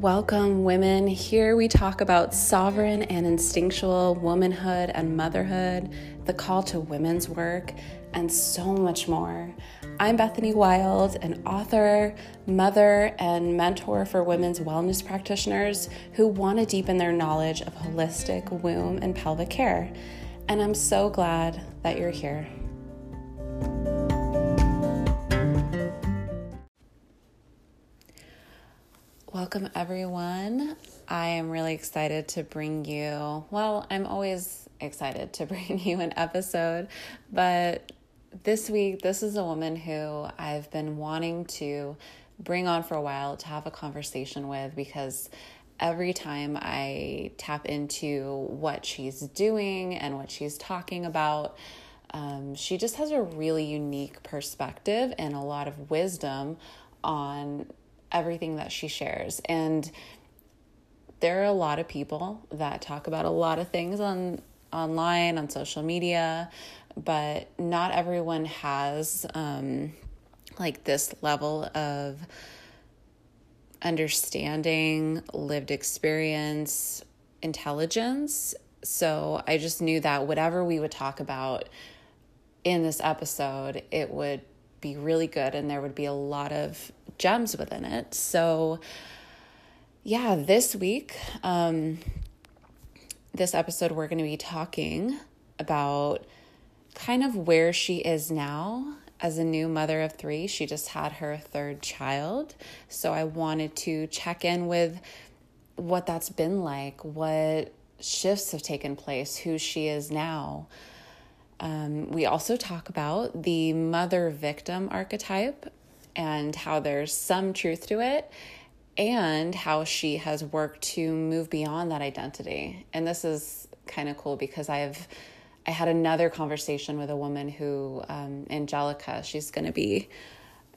Welcome, women. Here we talk about sovereign and instinctual womanhood and motherhood, the call to women's work, and so much more. I'm Bethany Wild, an author, mother, and mentor for women's wellness practitioners who want to deepen their knowledge of holistic womb and pelvic care. And I'm so glad that you're here. Welcome, everyone. I am really excited to bring you, well, I'm always excited to bring you an episode, but this week, this is a woman who I've been wanting to bring on for a while to have a conversation with because every time I tap into what she's doing and what she's talking about, um, she just has a really unique perspective and a lot of wisdom on everything that she shares. And there are a lot of people that talk about a lot of things on online, on social media, but not everyone has um, like this level of understanding, lived experience, intelligence. So I just knew that whatever we would talk about in this episode, it would be really good and there would be a lot of gems within it. So, yeah, this week, um, this episode, we're going to be talking about kind of where she is now as a new mother of three. She just had her third child. So, I wanted to check in with what that's been like, what shifts have taken place, who she is now. Um, we also talk about the mother victim archetype and how there's some truth to it and how she has worked to move beyond that identity. And this is kind of cool because I've I had another conversation with a woman who um, Angelica. She's going to be.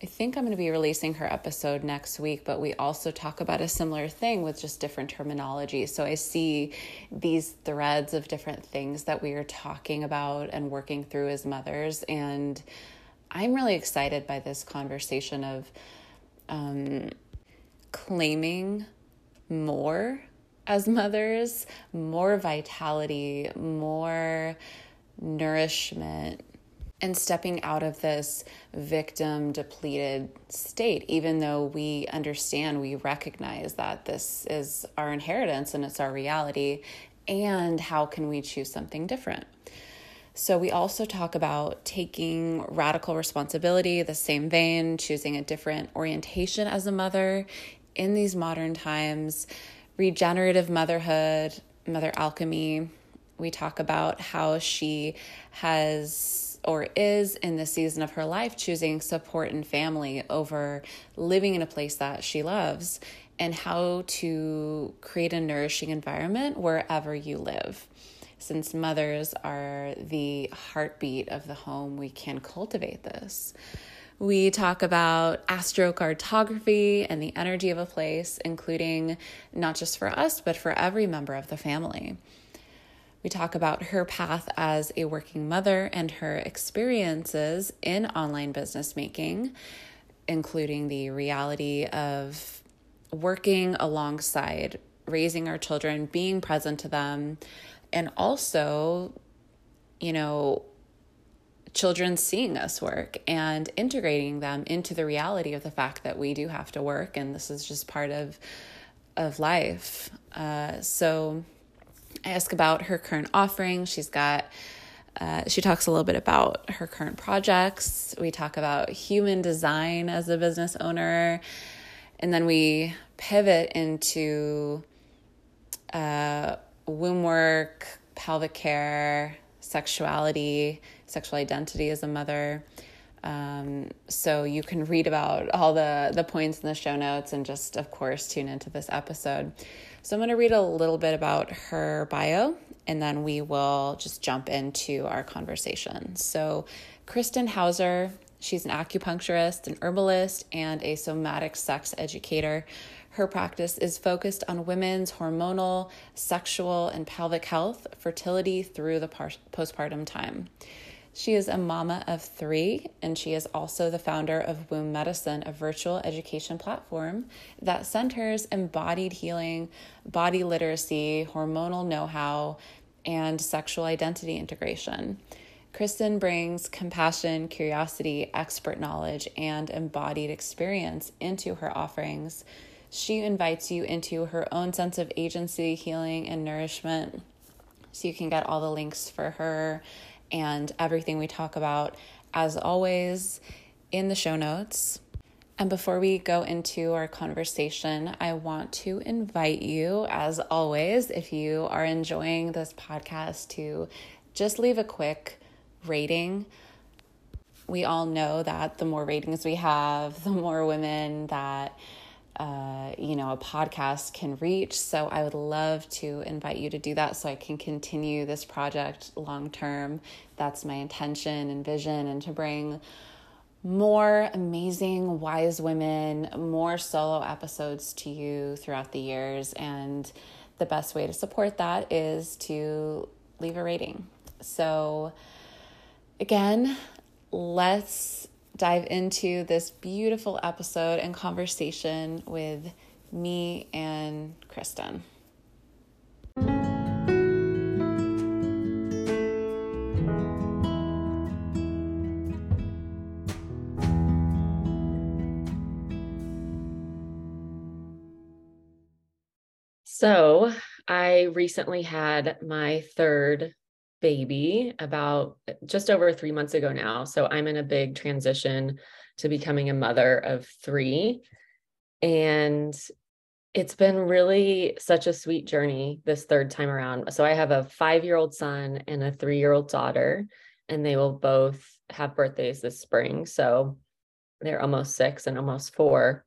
I think I'm going to be releasing her episode next week, but we also talk about a similar thing with just different terminology. So I see these threads of different things that we are talking about and working through as mothers. And I'm really excited by this conversation of um, claiming more as mothers, more vitality, more nourishment, and stepping out of this victim depleted state, even though we understand, we recognize that this is our inheritance and it's our reality. And how can we choose something different? So, we also talk about taking radical responsibility, the same vein, choosing a different orientation as a mother in these modern times, regenerative motherhood, mother alchemy. We talk about how she has or is in the season of her life choosing support and family over living in a place that she loves and how to create a nourishing environment wherever you live since mothers are the heartbeat of the home, we can cultivate this. We talk about astrocartography and the energy of a place, including not just for us, but for every member of the family. We talk about her path as a working mother and her experiences in online business making, including the reality of working alongside raising our children, being present to them, and also, you know, children seeing us work and integrating them into the reality of the fact that we do have to work and this is just part of of life. Uh, so Ask about her current offering. She's got uh, she talks a little bit about her current projects. We talk about human design as a business owner. And then we pivot into uh, womb work, pelvic care, sexuality, sexual identity as a mother. Um, so you can read about all the the points in the show notes and just of course tune into this episode. So I'm going to read a little bit about her bio and then we will just jump into our conversation. So Kristin Hauser, she's an acupuncturist, an herbalist, and a somatic sex educator. Her practice is focused on women's hormonal, sexual, and pelvic health, fertility through the postpartum time. She is a mama of three, and she is also the founder of Womb Medicine, a virtual education platform that centers embodied healing, body literacy, hormonal know how, and sexual identity integration. Kristin brings compassion, curiosity, expert knowledge, and embodied experience into her offerings. She invites you into her own sense of agency, healing, and nourishment. So you can get all the links for her and everything we talk about, as always, in the show notes. And before we go into our conversation, I want to invite you, as always, if you are enjoying this podcast, to just leave a quick rating. We all know that the more ratings we have, the more women that uh, you know, a podcast can reach. So I would love to invite you to do that so I can continue this project long term. That's my intention and vision, and to bring more amazing, wise women, more solo episodes to you throughout the years. And the best way to support that is to leave a rating. So, again, let's dive into this beautiful episode and conversation with me and Kristin. So, I recently had my third baby about eh, just over three months ago now. So I'm in a big transition to becoming a mother of three. And it's been really such a sweet journey this third time around. So I have a five year old son and a three year old daughter, and they will both have birthdays this spring. So they're almost six and almost four.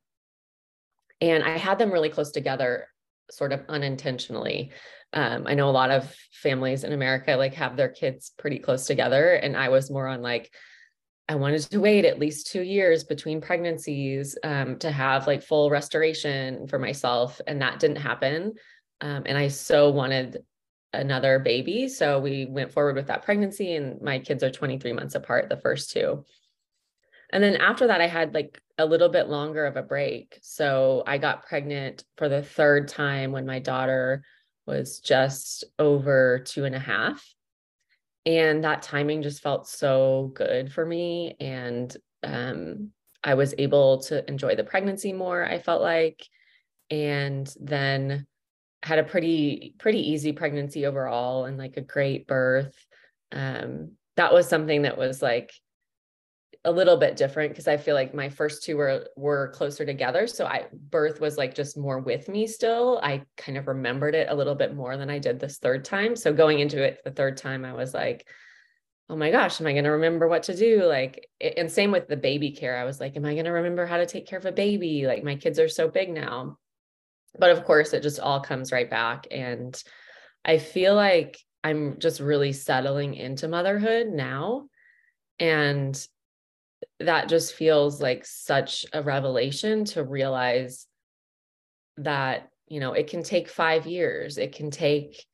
And I had them really close together, sort of unintentionally. Um, i know a lot of families in america like have their kids pretty close together and i was more on like i wanted to wait at least two years between pregnancies um, to have like full restoration for myself and that didn't happen. Um, and i so wanted another baby so we went forward with that pregnancy and my kids are 23 months apart the first two. And then after that i had like a little bit longer of a break so i got pregnant for the third time when my daughter was just over two and a half. And that timing just felt so good for me. And um, I was able to enjoy the pregnancy more, I felt like. And then had a pretty, pretty easy pregnancy overall and like a great birth. Um, that was something that was like a little bit different because I feel like my first two were were closer together. So I birth was like just more with me still. I kind of remembered it a little bit more than I did this third time. So going into it the third time, I was like, oh my gosh, am I going to remember what to do? Like, and same with the baby care. I was like, am I going to remember how to take care of a baby? Like my kids are so big now. But of course, it just all comes right back. And I feel like I'm just really settling into motherhood now. And that just feels like such a revelation to realize that you know it can take 5 years it can take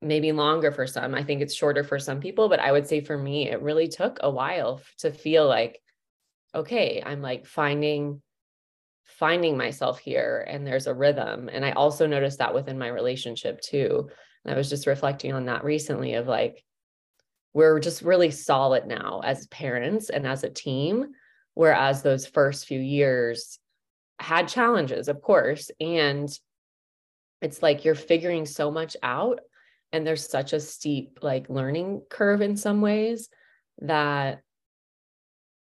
maybe longer for some i think it's shorter for some people but i would say for me it really took a while to feel like okay i'm like finding finding myself here and there's a rhythm. And i also noticed that within my relationship too. And i was just reflecting on that recently of like we're just really solid now as parents and as a team whereas those first few years had challenges of course and it's like you're figuring so much out and there's such a steep like learning curve in some ways that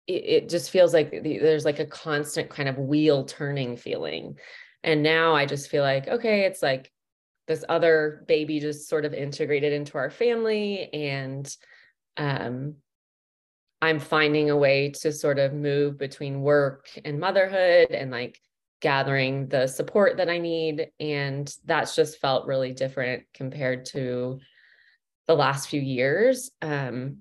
it, it just feels like there's like a constant kind of wheel turning feeling. And now i just feel like okay it's like this other baby just sort of integrated into our family and um, i'm finding a way to sort of move between work and motherhood and like gathering the support that i need and that's just felt really different compared to the last few years um,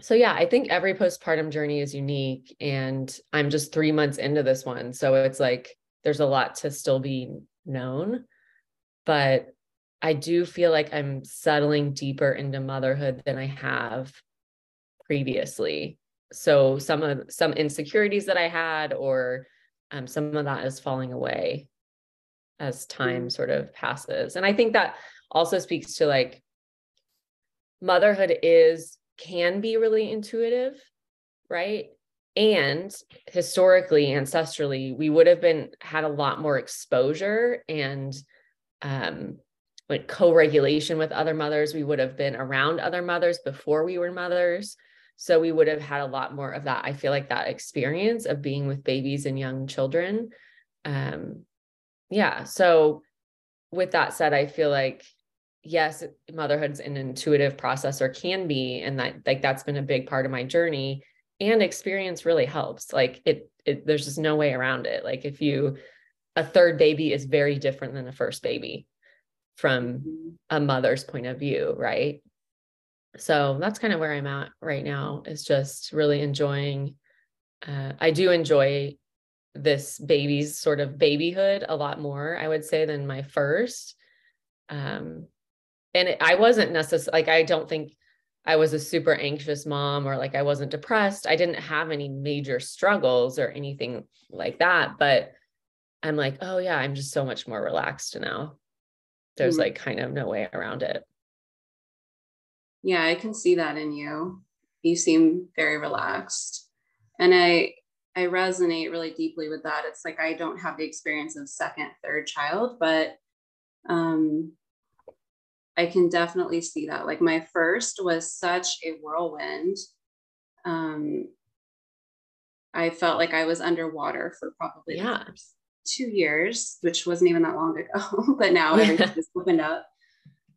so yeah i think every postpartum journey is unique and i'm just three months into this one so it's like there's a lot to still be known but I do feel like I'm settling deeper into motherhood than I have previously. So some of some insecurities that I had, or um, some of that is falling away as time sort of passes. And I think that also speaks to like motherhood is can be really intuitive, right? And historically, ancestrally, we would have been had a lot more exposure and um, like co-regulation with other mothers. We would have been around other mothers before we were mothers. So we would have had a lot more of that. I feel like that experience of being with babies and young children. Um, yeah. So with that said, I feel like yes, motherhood's an intuitive process or can be, and that like that's been a big part of my journey. And experience really helps. Like it, it there's just no way around it. Like if you a third baby is very different than a first baby from a mother's point of view, right? So that's kind of where I'm at right now is just really enjoying uh, I do enjoy this baby's sort of babyhood a lot more, I would say, than my first. Um, and it, I wasn't necessarily like, I don't think I was a super anxious mom or like I wasn't depressed. I didn't have any major struggles or anything like that. But I'm like, oh, yeah, I'm just so much more relaxed now. There's mm-hmm. like kind of no way around it. Yeah, I can see that in you. You seem very relaxed. And I I resonate really deeply with that. It's like I don't have the experience of second, third child, but um, I can definitely see that. Like my first was such a whirlwind. Um, I felt like I was underwater for probably yeah. Two years, which wasn't even that long ago, but now yeah. everything just opened up.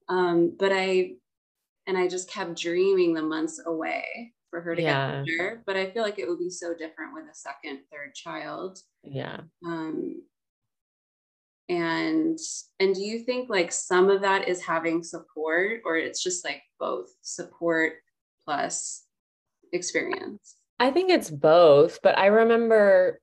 Um, but I, and I just kept dreaming the months away for her to yeah. get better. But I feel like it would be so different with a second, third child. Yeah. Um, and and do you think like some of that is having support or it's just like both support plus experience? I think it's both, but I remember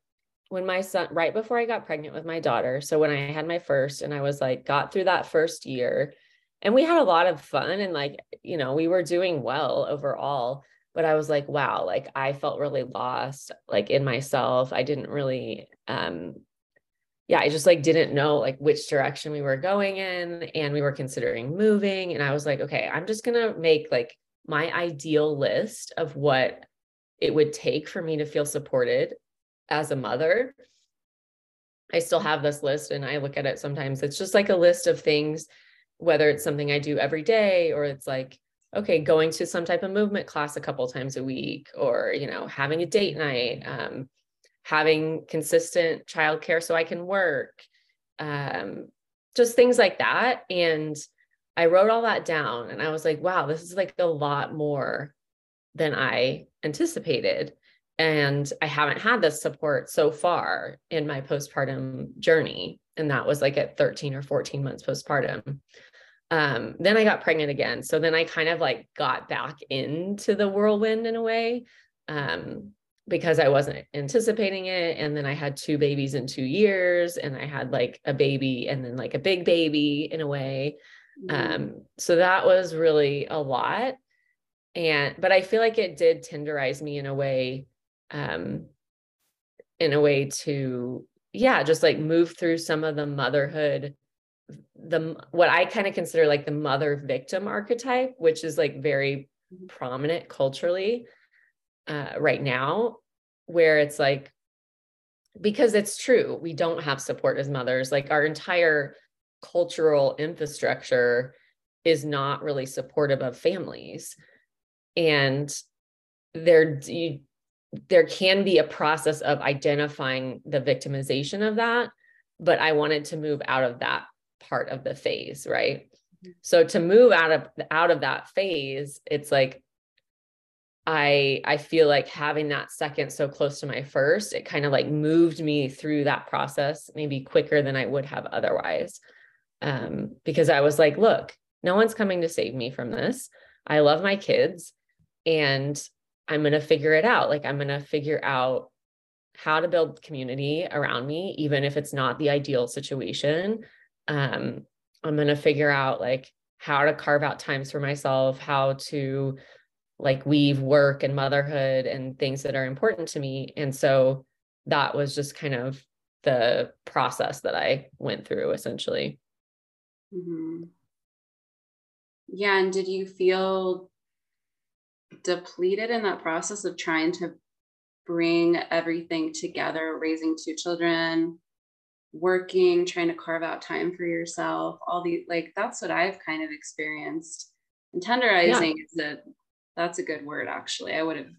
when my son right before I got pregnant with my daughter, so when I had my first and I was like got through that first year and we had a lot of fun and like, you know, we were doing well overall but I was like, wow, like I felt really lost like in myself. I didn't really um yeah, I just like didn't know like which direction we were going in and we were considering moving and I was like, okay, I'm just going to make like my ideal list of what it would take for me to feel supported as a mother. I still have this list and I look at it sometimes. It's just like a list of things whether it's something I do every day or it's like okay going to some type of movement class a couple times a week or you know having a date night um, having consistent childcare so i can work um, just things like that and i wrote all that down and i was like wow this is like a lot more than i anticipated and i haven't had this support so far in my postpartum journey and that was like at 13 or 14 months postpartum um, then I got pregnant again. So then I kind of like got back into the whirlwind in a way um, because I wasn't anticipating it. And then I had two babies in two years, and I had like a baby and then like a big baby in a way. Mm-hmm. Um, so that was really a lot. And, but I feel like it did tenderize me in a way, um, in a way to, yeah, just like move through some of the motherhood the what I kind of consider like the mother victim archetype, which is like very mm-hmm. prominent culturally uh, right now, where it's like because it's true, we don't have support as mothers. Like our entire cultural infrastructure is not really supportive of families, and there you, there can be a process of identifying the victimization of that but I wanted to move out of that part of the phase, right? Mm-hmm. So to move out of out of that phase, it's like I I feel like having that second so close to my first, it kind of like moved me through that process maybe quicker than I would have otherwise. Um, because I was like, look, no one's coming to save me from this. I love my kids and I'm going to figure it out. Like I'm going to figure out how to build community around me even if it's not the ideal situation um, I'm going to figure out like how to carve out times for myself, how to like weave work and motherhood and things that are important to me. And so that was just kind of the process that I went through essentially. Mm-hmm. Yeah. And did you feel depleted in that process of trying to bring everything together, raising two children, working, trying to carve out time for yourself, all the like that's what I've kind of experienced. And tenderizing yeah. is a that's a good word actually. I would have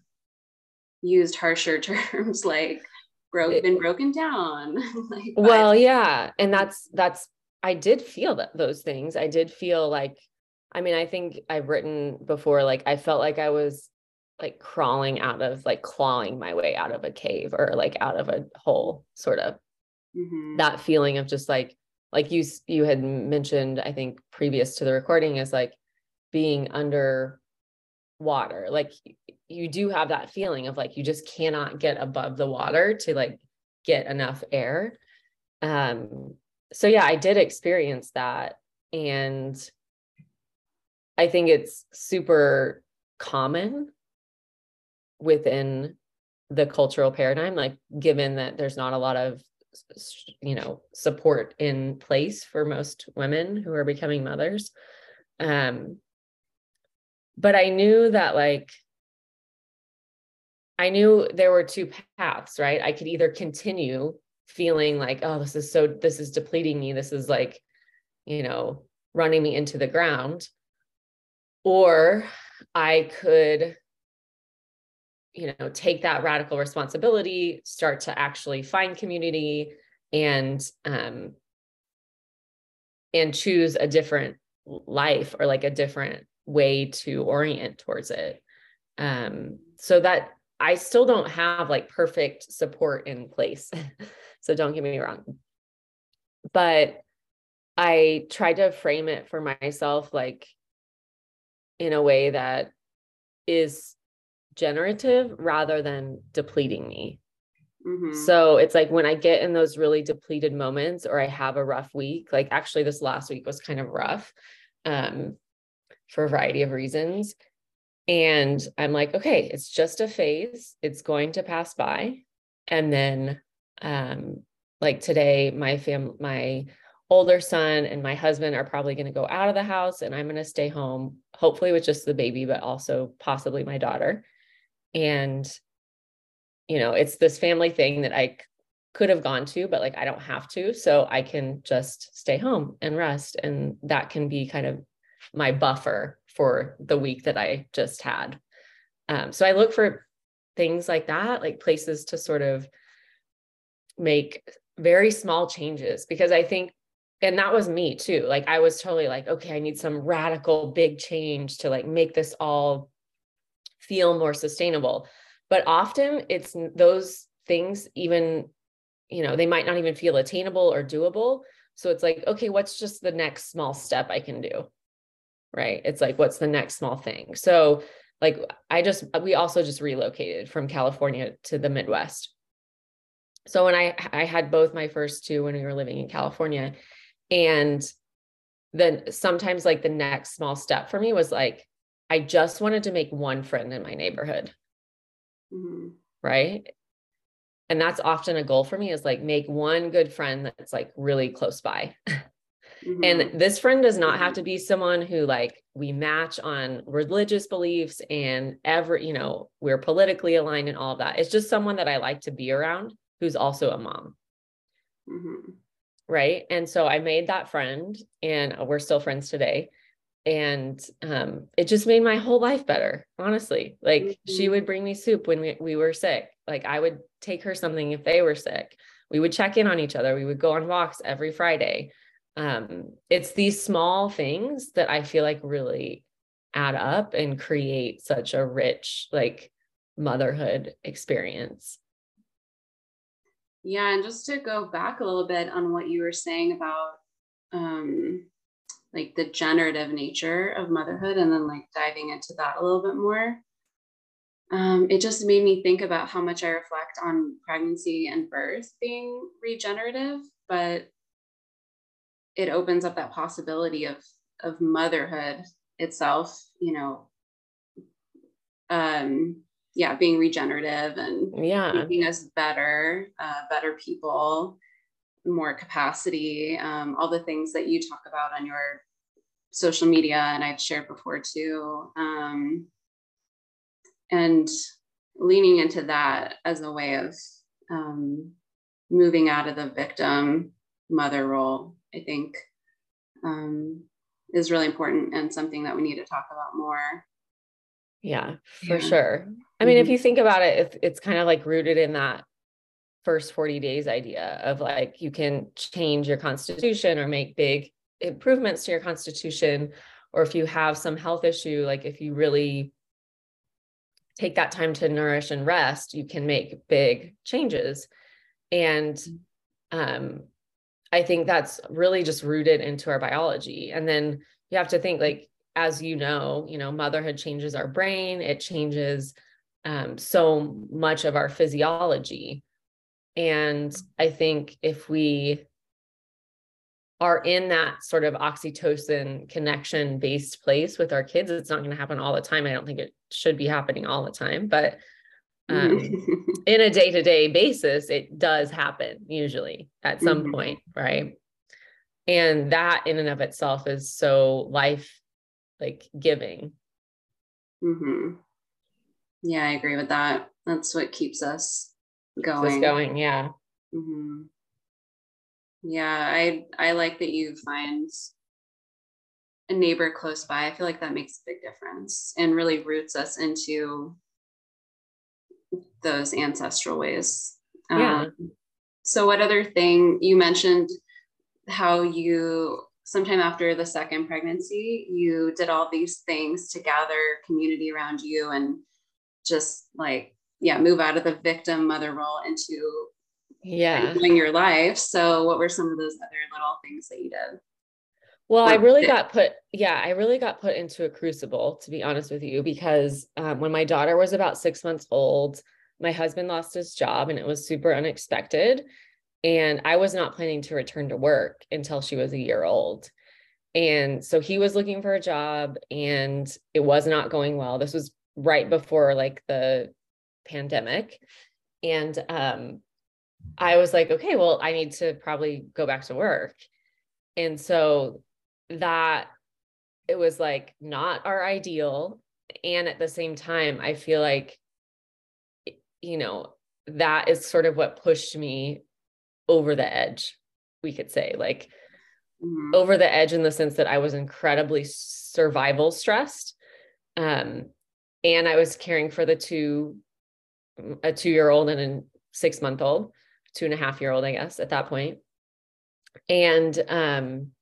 used harsher terms like broke been broken down. like, well, yeah. And that's that's I did feel that those things. I did feel like I mean, I think I've written before, like I felt like I was like crawling out of like clawing my way out of a cave or like out of a hole, sort of. Mm-hmm. That feeling of just like like you you had mentioned, I think previous to the recording is like being under water. Like you do have that feeling of like you just cannot get above the water to like get enough air. Um so yeah, I did experience that and I think it's super common within the cultural paradigm, like given that there's not a lot of you know support in place for most women who are becoming mothers. Um but i knew that like i knew there were two paths right? I could either continue feeling like oh this is so this is depleting me. This is like you know running me into the ground or I could you know take that radical responsibility start to actually find community and um and choose a different life or like a different way to orient towards it. Um so that i still don't have like perfect support in place. So don't get me wrong. But i tried to frame it for myself like in a way that is generative rather than depleting me. Mm-hmm. So it's like when I get in those really depleted moments or I have a rough week, like actually this last week was kind of rough um, for a variety of reasons. And I'm like, okay, it's just a phase. It's going to pass by. And then um, like today, my fam my older son and my husband are probably going to go out of the house and I'm going to stay home, hopefully with just the baby, but also possibly my daughter. And, you know, it's this family thing that I could have gone to, but like I don't have to. So I can just stay home and rest. And that can be kind of my buffer for the week that I just had. Um, so I look for things like that, like places to sort of make very small changes because I think and that was me too like i was totally like okay i need some radical big change to like make this all feel more sustainable. But often it's those things even you know they might not even feel attainable or doable. So it's like okay what's just the next small step i can do? Right? It's like what's the next small thing? So like i just uh, we also just relocated from california to the midwest. So when i i had both my first two when we were living in california and then sometimes like the next small step for me was like i just wanted to make one friend in my neighborhood mm-hmm. right and that's often a goal for me is like make one good friend that's like really close by mm-hmm. and this friend does not have mm-hmm. to be someone who like we match on religious beliefs and every you know we're politically aligned and all of that it's just someone that i like to be around who's also a mom mm-hmm right? And so i made that friend and we're still friends today. And um, it just made my whole life better honestly. Like mm-hmm. she would bring me soup when we, we were sick. Like i would take her something if they were sick. We would check in on each other. We would go on walks every friday. Um, it's these small things that i feel like really add up and create such a rich like motherhood experience yeah, and just to go back a little bit on what you were saying about um, like the generative nature of motherhood, and then like diving into that a little bit more. Um, it just made me think about how much I reflect on pregnancy and birth being regenerative, but it opens up that possibility of of motherhood itself, you know, um, yeah, being regenerative and yeah, making us better, uh, better people, more capacity, um, all the things that you talk about on your social media and I've shared before too. Um, and leaning into that as a way of um, moving out of the victim mother role, I think um, is really important and something that we need to talk about more. Yeah, for yeah. sure. I mean, mm-hmm. if you think about it, it's, it's kind of like rooted in that first 40 days idea of like you can change your constitution or make big improvements to your constitution or if you have some health issue like if you really take that time to nourish and rest you can make big changes. And um i think that's really just rooted into our biology. And then you have to think like as you know you know motherhood changes our brain it changes um, so much of our physiology and I think if we are in that sort of oxytocin connection based place with our kids, it's not going to happen all the time. I don't think it should be happening all the time, but um, in a day to day basis, it does happen usually at some mm-hmm. point, right? And that in and of itself is so life like giving. Mm-hmm. Yeah, I agree with that. That's what keeps us going. going, yeah. Mm-hmm. Yeah, I I like that you find a neighbor close by. I feel like that makes a big difference and really roots us into those ancestral ways. Yeah. Um, so, what other thing you mentioned? How you sometime after the second pregnancy, you did all these things to gather community around you and just like yeah move out of the victim mother role into yeah. your life. So what were some of those other little things that you did? Well i really got put yeah i really got put into a crucible to be honest with you because um, when my daughter was about six months old my husband lost his job and it was super unexpected. And i was not planning to return to work until she was a year old. And so he was looking for a job and it was not going well. This was right before like the pandemic. And um, I was like, okay, well, I need to probably go back to work. And so that it was like not our ideal. And at the same time, I feel like, you know, that is sort of what pushed me over the edge, we could say, like mm-hmm. over the edge in the sense that I was incredibly survival stressed. Um, and I was caring for the two a two year old and a six month old, two and a half year old, I guess, at that point. And um,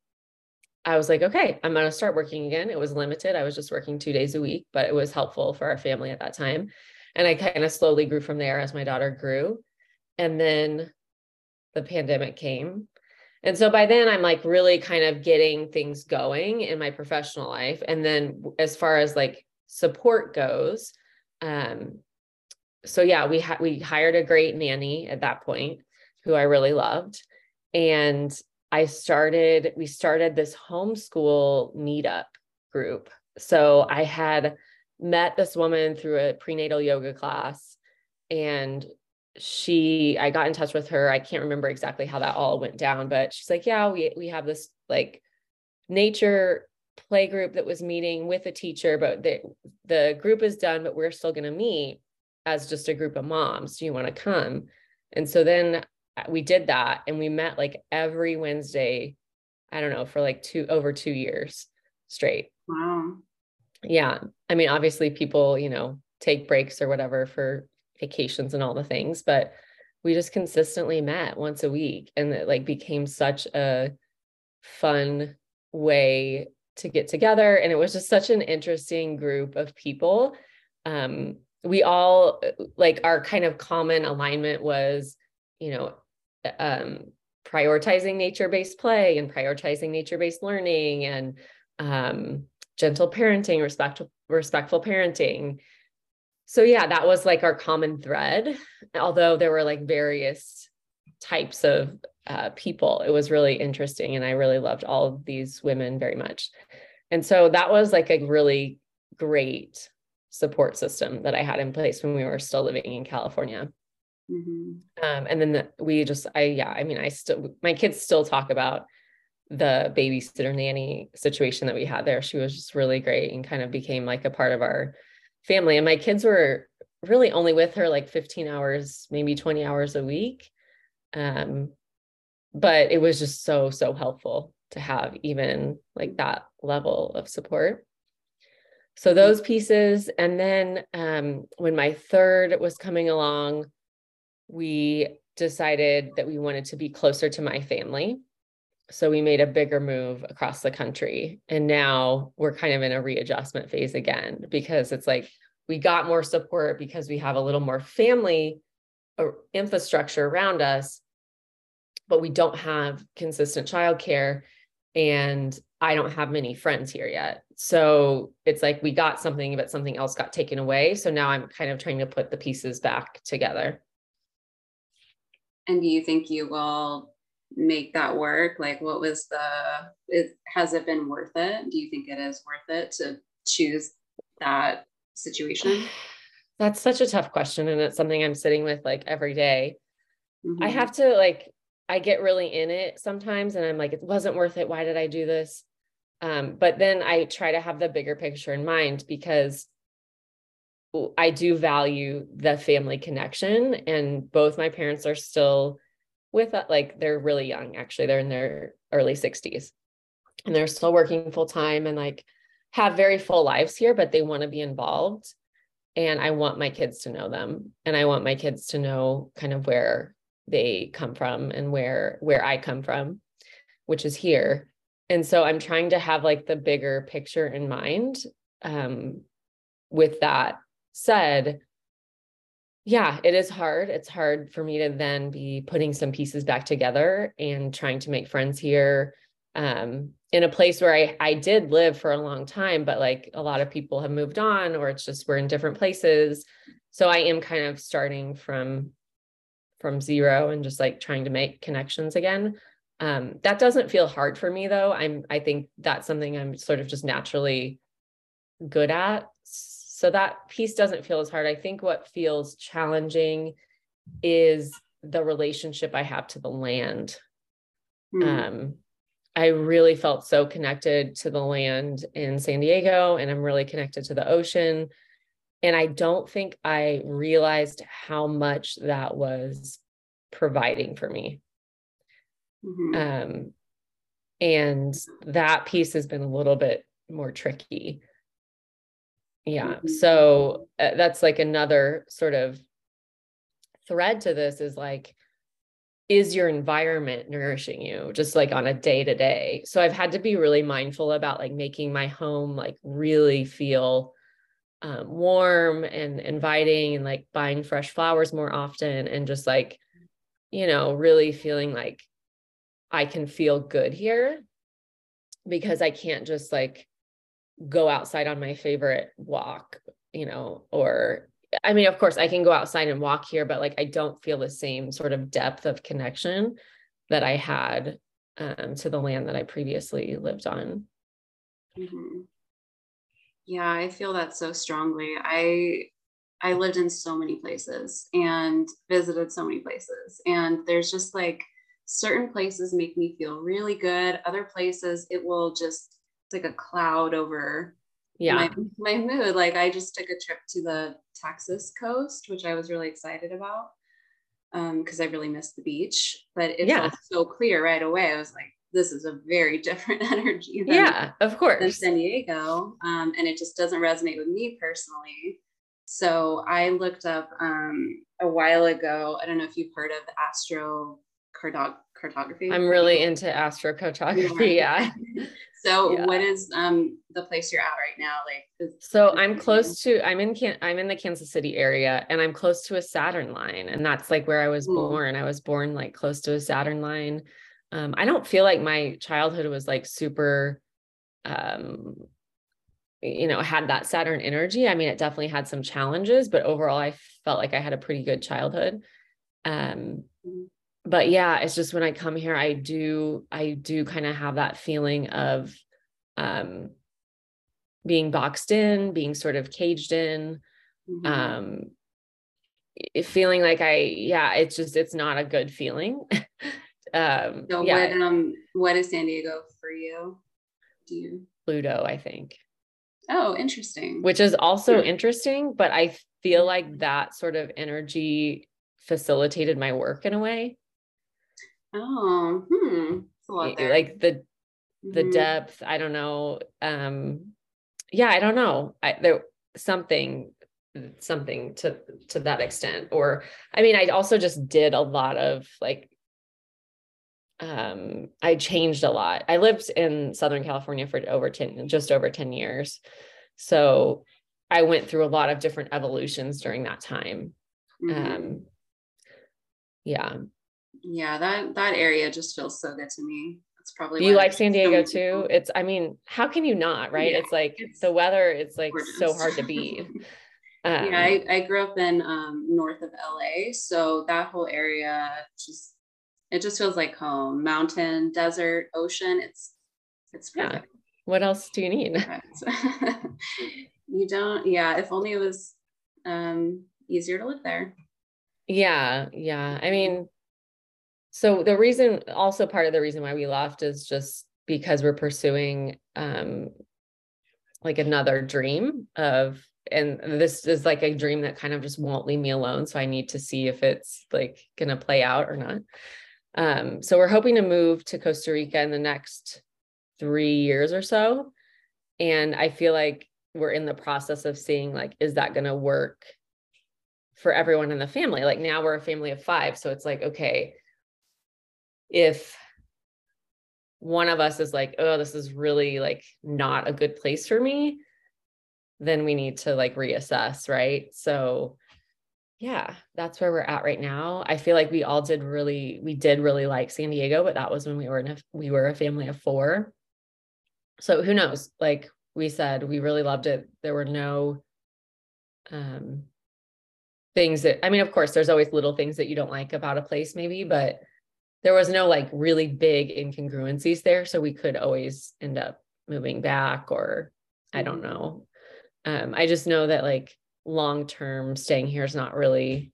I was like, okay, I'm going to start working again. It was limited. I was just working two days a week, but it was helpful for our family at that time. And I kind of slowly grew from there as my daughter grew. And then the pandemic came. And so by then, I'm like really kind of getting things going in my professional life. And then as far as like support goes, um, so yeah, we had we hired a great nanny at that point who I really loved. And I started, we started this homeschool meetup group. So I had met this woman through a prenatal yoga class and she I got in touch with her. I can't remember exactly how that all went down, but she's like, "Yeah, we we have this like nature play group that was meeting with a teacher, but the the group is done, but we're still going to meet." as just a group of moms. Do you want to come? And so then uh, we did that and we met like every Wednesday, I don't know, for like two over two years straight. Wow. Yeah. I mean, obviously people, you know, take breaks or whatever for vacations and all the things, but we just consistently met once a week and it like became such a fun way to get together. And it was just such an interesting group of people. Um, we all like our kind of common alignment was you know um, prioritizing nature-based play and prioritizing nature-based learning and um, gentle parenting respectful respectful parenting so yeah that was like our common thread although there were like various types of uh, people it was really interesting and i really loved all of these women very much and so that was like a really great support system that I had in place when we were still living in California. Mm-hmm. Um, and then the, we just, I, yeah, I mean, I still, my kids still talk about the babysitter nanny situation that we had there. She was just really great and kind of became like a part of our family. And my kids were really only with her like 15 hours, maybe 20 hours a week. Um, but it was just so, so helpful to have even like that level of support. So those pieces. And then um, when my third was coming along, we decided that we wanted to be closer to my family. So we made a bigger move across the country. And now we're kind of in a readjustment phase again because it's like we got more support because we have a little more family infrastructure around us, but we don't have consistent childcare. And I don't have many friends here yet. So it's like we got something, but something else got taken away. So now I'm kind of trying to put the pieces back together. And do you think you will make that work? Like, what was the, it, has it been worth it? Do you think it is worth it to choose that situation? That's such a tough question. And it's something I'm sitting with like every day. Mm-hmm. I have to like, I get really in it sometimes and I'm like, it wasn't worth it. Why did I do this? Um, but then I try to have the bigger picture in mind because I do value the family connection, and both my parents are still with us. Like they're really young, actually. They're in their early 60s and they're still working full time and like have very full lives here, but they want to be involved. And I want my kids to know them. And I want my kids to know kind of where they come from and where where I come from, which is here. And so I'm trying to have like the bigger picture in mind um, with that said, yeah, it is hard. It's hard for me to then be putting some pieces back together and trying to make friends here um, in a place where I, I did live for a long time, but like a lot of people have moved on or it's just we're in different places. So I am kind of starting from from zero and just like trying to make connections again. Um, that doesn't feel hard for me though. I'm I think that's something I'm sort of just naturally good at. So that piece doesn't feel as hard. I think what feels challenging is the relationship I have to the land. Mm. Um, I really felt so connected to the land in San Diego, and I'm really connected to the ocean. And I don't think I realized how much that was providing for me. Mm-hmm. Um, and that piece has been a little bit more tricky yeah mm-hmm. so uh, that's like another sort of thread to this is like is your environment nourishing you just like on a day to day so i've had to be really mindful about like making my home like really feel um, warm and inviting and like buying fresh flowers more often and just like you know really feeling like i can feel good here because i can't just like go outside on my favorite walk, you know, or I mean, of course, I can go outside and walk here, but like I don't feel the same sort of depth of connection that I had um, to the land that I previously lived on. Mm-hmm. Yeah, I feel that so strongly. I I lived in so many places and visited so many places, and there's just like certain places make me feel really good. Other places, it will just like a cloud over yeah my, my mood like i just took a trip to the texas coast which i was really excited about Um, because i really missed the beach but it yeah. felt so clear right away i was like this is a very different energy than, yeah of course than san diego um, and it just doesn't resonate with me personally so i looked up um, a while ago i don't know if you've heard of astro cartography i'm really into astrocartography yeah So yeah. what is um the place you're at right now? Like so I'm close to I'm in Can I'm in the Kansas City area and I'm close to a Saturn line. And that's like where I was born. I was born like close to a Saturn line. Um, I don't feel like my childhood was like super um you know had that saturn energy i mean it definitely had some challenges but overall i felt like i had a pretty good childhood um mm but yeah, it's just when I come here, I do, I do kind of have that feeling of, um, being boxed in, being sort of caged in, Mhm. um, feeling like I, yeah, it's just, it's not a good feeling. um, so yeah, what um what is San Diego for you? Do you Pluto, I think, oh interesting. which is also Yeah. interesting, but I feel Mm-hmm. like that sort of energy facilitated my work in a way. oh hmm. A lot. Like the the Mhm. depth i don't know um yeah i don't know i there something something to to that extent or i mean i also just did a lot of like um i changed a lot i lived in southern california for over 10 just over 10 years so i went through a lot of different evolutions during that time Mhm. um yeah yeah, that that area just feels so good to me. That's probably you like San Diego too? people- It's, I mean, how can you not, right? Yeah, it's like it's the weather is like so hard to beat. Um, yeah, I, I grew up in um, north of LA, so that whole area just it just feels like home. Mountain, desert, ocean. It's it's Yeah. perfect. what else do you need? You don't. Yeah, if only it was um, easier to live there. Yeah, yeah. I mean, so the reason, also part of the reason why we left is just because we're pursuing um like another dream of, and this is like a dream that kind of just won't leave me alone. So I need to see if it's like gonna play out or not. Um, so we're hoping to move to Costa Rica in the next three years or so. And I feel like we're in the process of seeing like, is that gonna work for everyone in the family. Like now we're a family of five. So it's like, okay, if one of us is like, oh, this is really like not a good place for me, then we need to like reassess. Right. So yeah, that's where we're at right now. I feel like we all did really, we did really like San Diego, but that was when we were in a, we were a family of four. So who knows? Like we said, we really loved it. There were no, um, things that I mean, of course, there's always little things that you don't like about a place, maybe, but there was no like really big incongruencies there. So we could always end up moving back, or I don't Mhm. know. Um, I just know that like long term staying here is not really,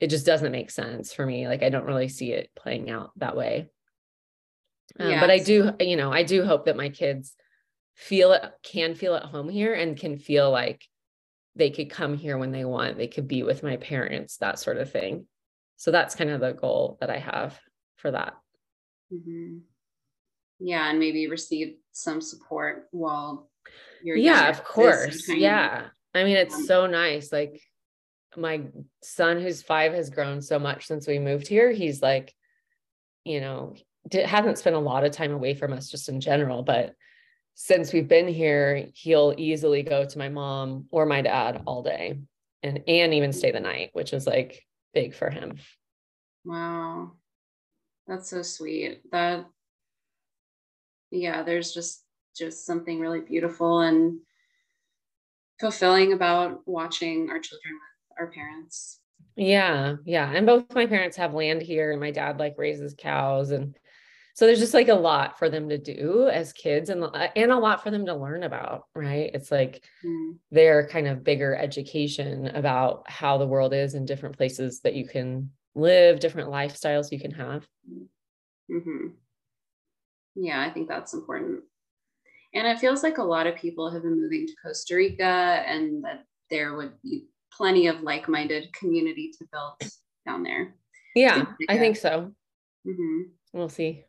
it just doesn't make sense for me. Like I don't really see it playing out that way. Um, Yeah, but I do, you know, I do hope that my kids feel it, can feel at home here and can feel like they could come here when they want they could be with my parents that sort of thing so that's kind of the goal that i have for that Mhm. Yeah, and maybe receive some support while you're yeah of course yeah i mean it's so nice like my son who's five has grown so much since we moved here he's like you know hasn't spent a lot of time away from us just in general but since we've been here he'll easily go to my mom or my dad all day and and even stay the night which is like big for him Wow. That's so sweet. That yeah, there's just just something really beautiful and fulfilling about watching our children with our parents. Yeah, yeah. And both my parents have land here and my dad like raises cows and so there's just like a lot for them to do as kids and and a lot for them to learn about, right? It's like Mm, their kind of bigger education about how the world is in different places that you can live, different lifestyles you can have. mhm. Yeah, I think that's important. And it feels like a lot of people have been moving to Costa Rica and that there would be plenty of like-minded community to build down there. Yeah, I think so. hmm We'll see.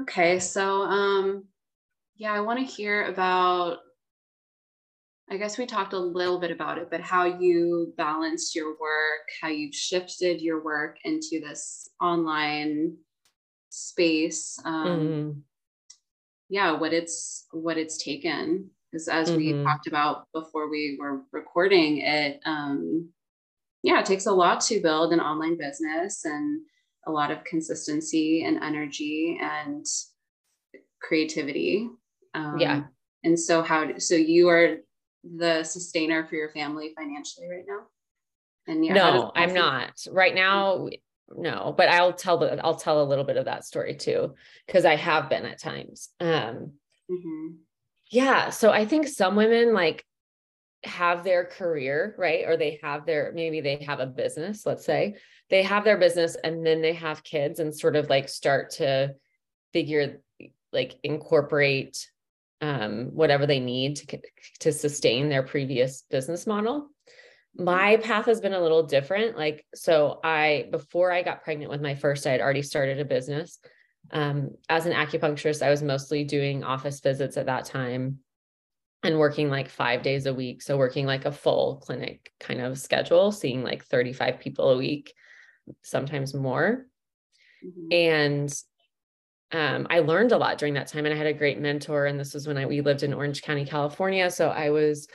Okay, so um yeah, I want to hear about I guess we talked a little bit about it, but how you balanced your work, how you've shifted your work into this online space. Um Mhm. Yeah, what it's what it's taken because as we Mhm. talked about before we were recording it um yeah, it takes a lot to build an online business and a lot of consistency and energy and creativity. Um, Yeah. And so, how? So you are the sustainer for your family financially right now? And yeah, no, I'm not. Right now, no, but I'll tell the I'll tell a little bit of that story too, because I have been at times. Um, Mhm. yeah so i think some women like have their career right or they have their maybe they have a business let's say they have their business and then they have kids and sort of like start to figure like incorporate um, whatever they need to to sustain their previous business model my path has been a little different like so i before i got pregnant with my first i had already started a business um, as an acupuncturist i was mostly doing office visits at that time and working like five days a week so working like a full clinic kind of schedule seeing like 35 people a week sometimes more mm-hmm. and um, I learned a lot during that time and I had a great mentor. And this was when I, we lived in Orange County, California. So I was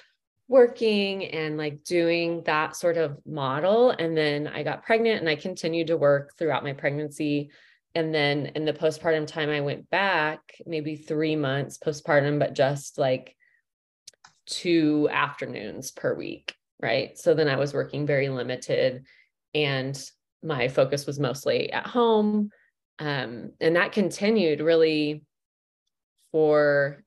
working and like doing that sort of model. And then I got pregnant and I continued to work throughout my pregnancy. And then in the postpartum time, I went back maybe three months postpartum, but just like two afternoons per week. Right. So then I was working very limited and my focus was mostly at home um, and that continued really for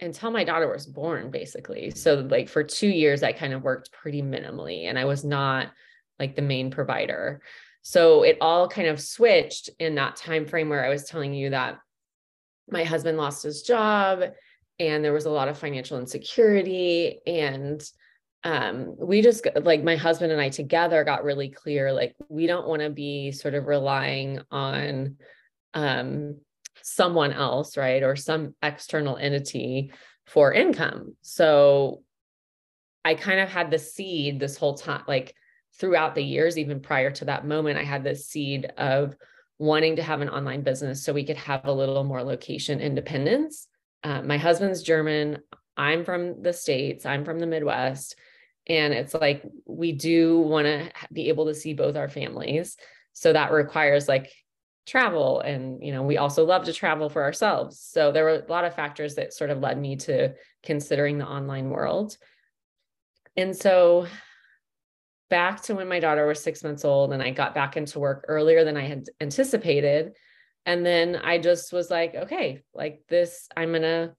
until my daughter was born basically. So like for two years i kind of worked pretty minimally and i was not like the main provider. So it all kind of switched in that time frame where i was telling you that my husband lost his job and there was a lot of financial insecurity and um, we just like my husband and I together got really clear like we don't want to be sort of relying on um, someone else, right? Or some external entity for income. So I kind of had the seed this whole time, like throughout the years, even prior to that moment, I had this seed of wanting to have an online business so we could have a little more location independence. Uh, my husband's German. I'm from the States, I'm from the Midwest. And it's like we do want to be able to see both our families. So that requires like travel. And, you know, we also love to travel for ourselves. So there were a lot of factors that sort of led me to considering the online world. And so back to when my daughter was six months old and I got back into work earlier than I had anticipated. And then I just was like, okay, like this, I'm going to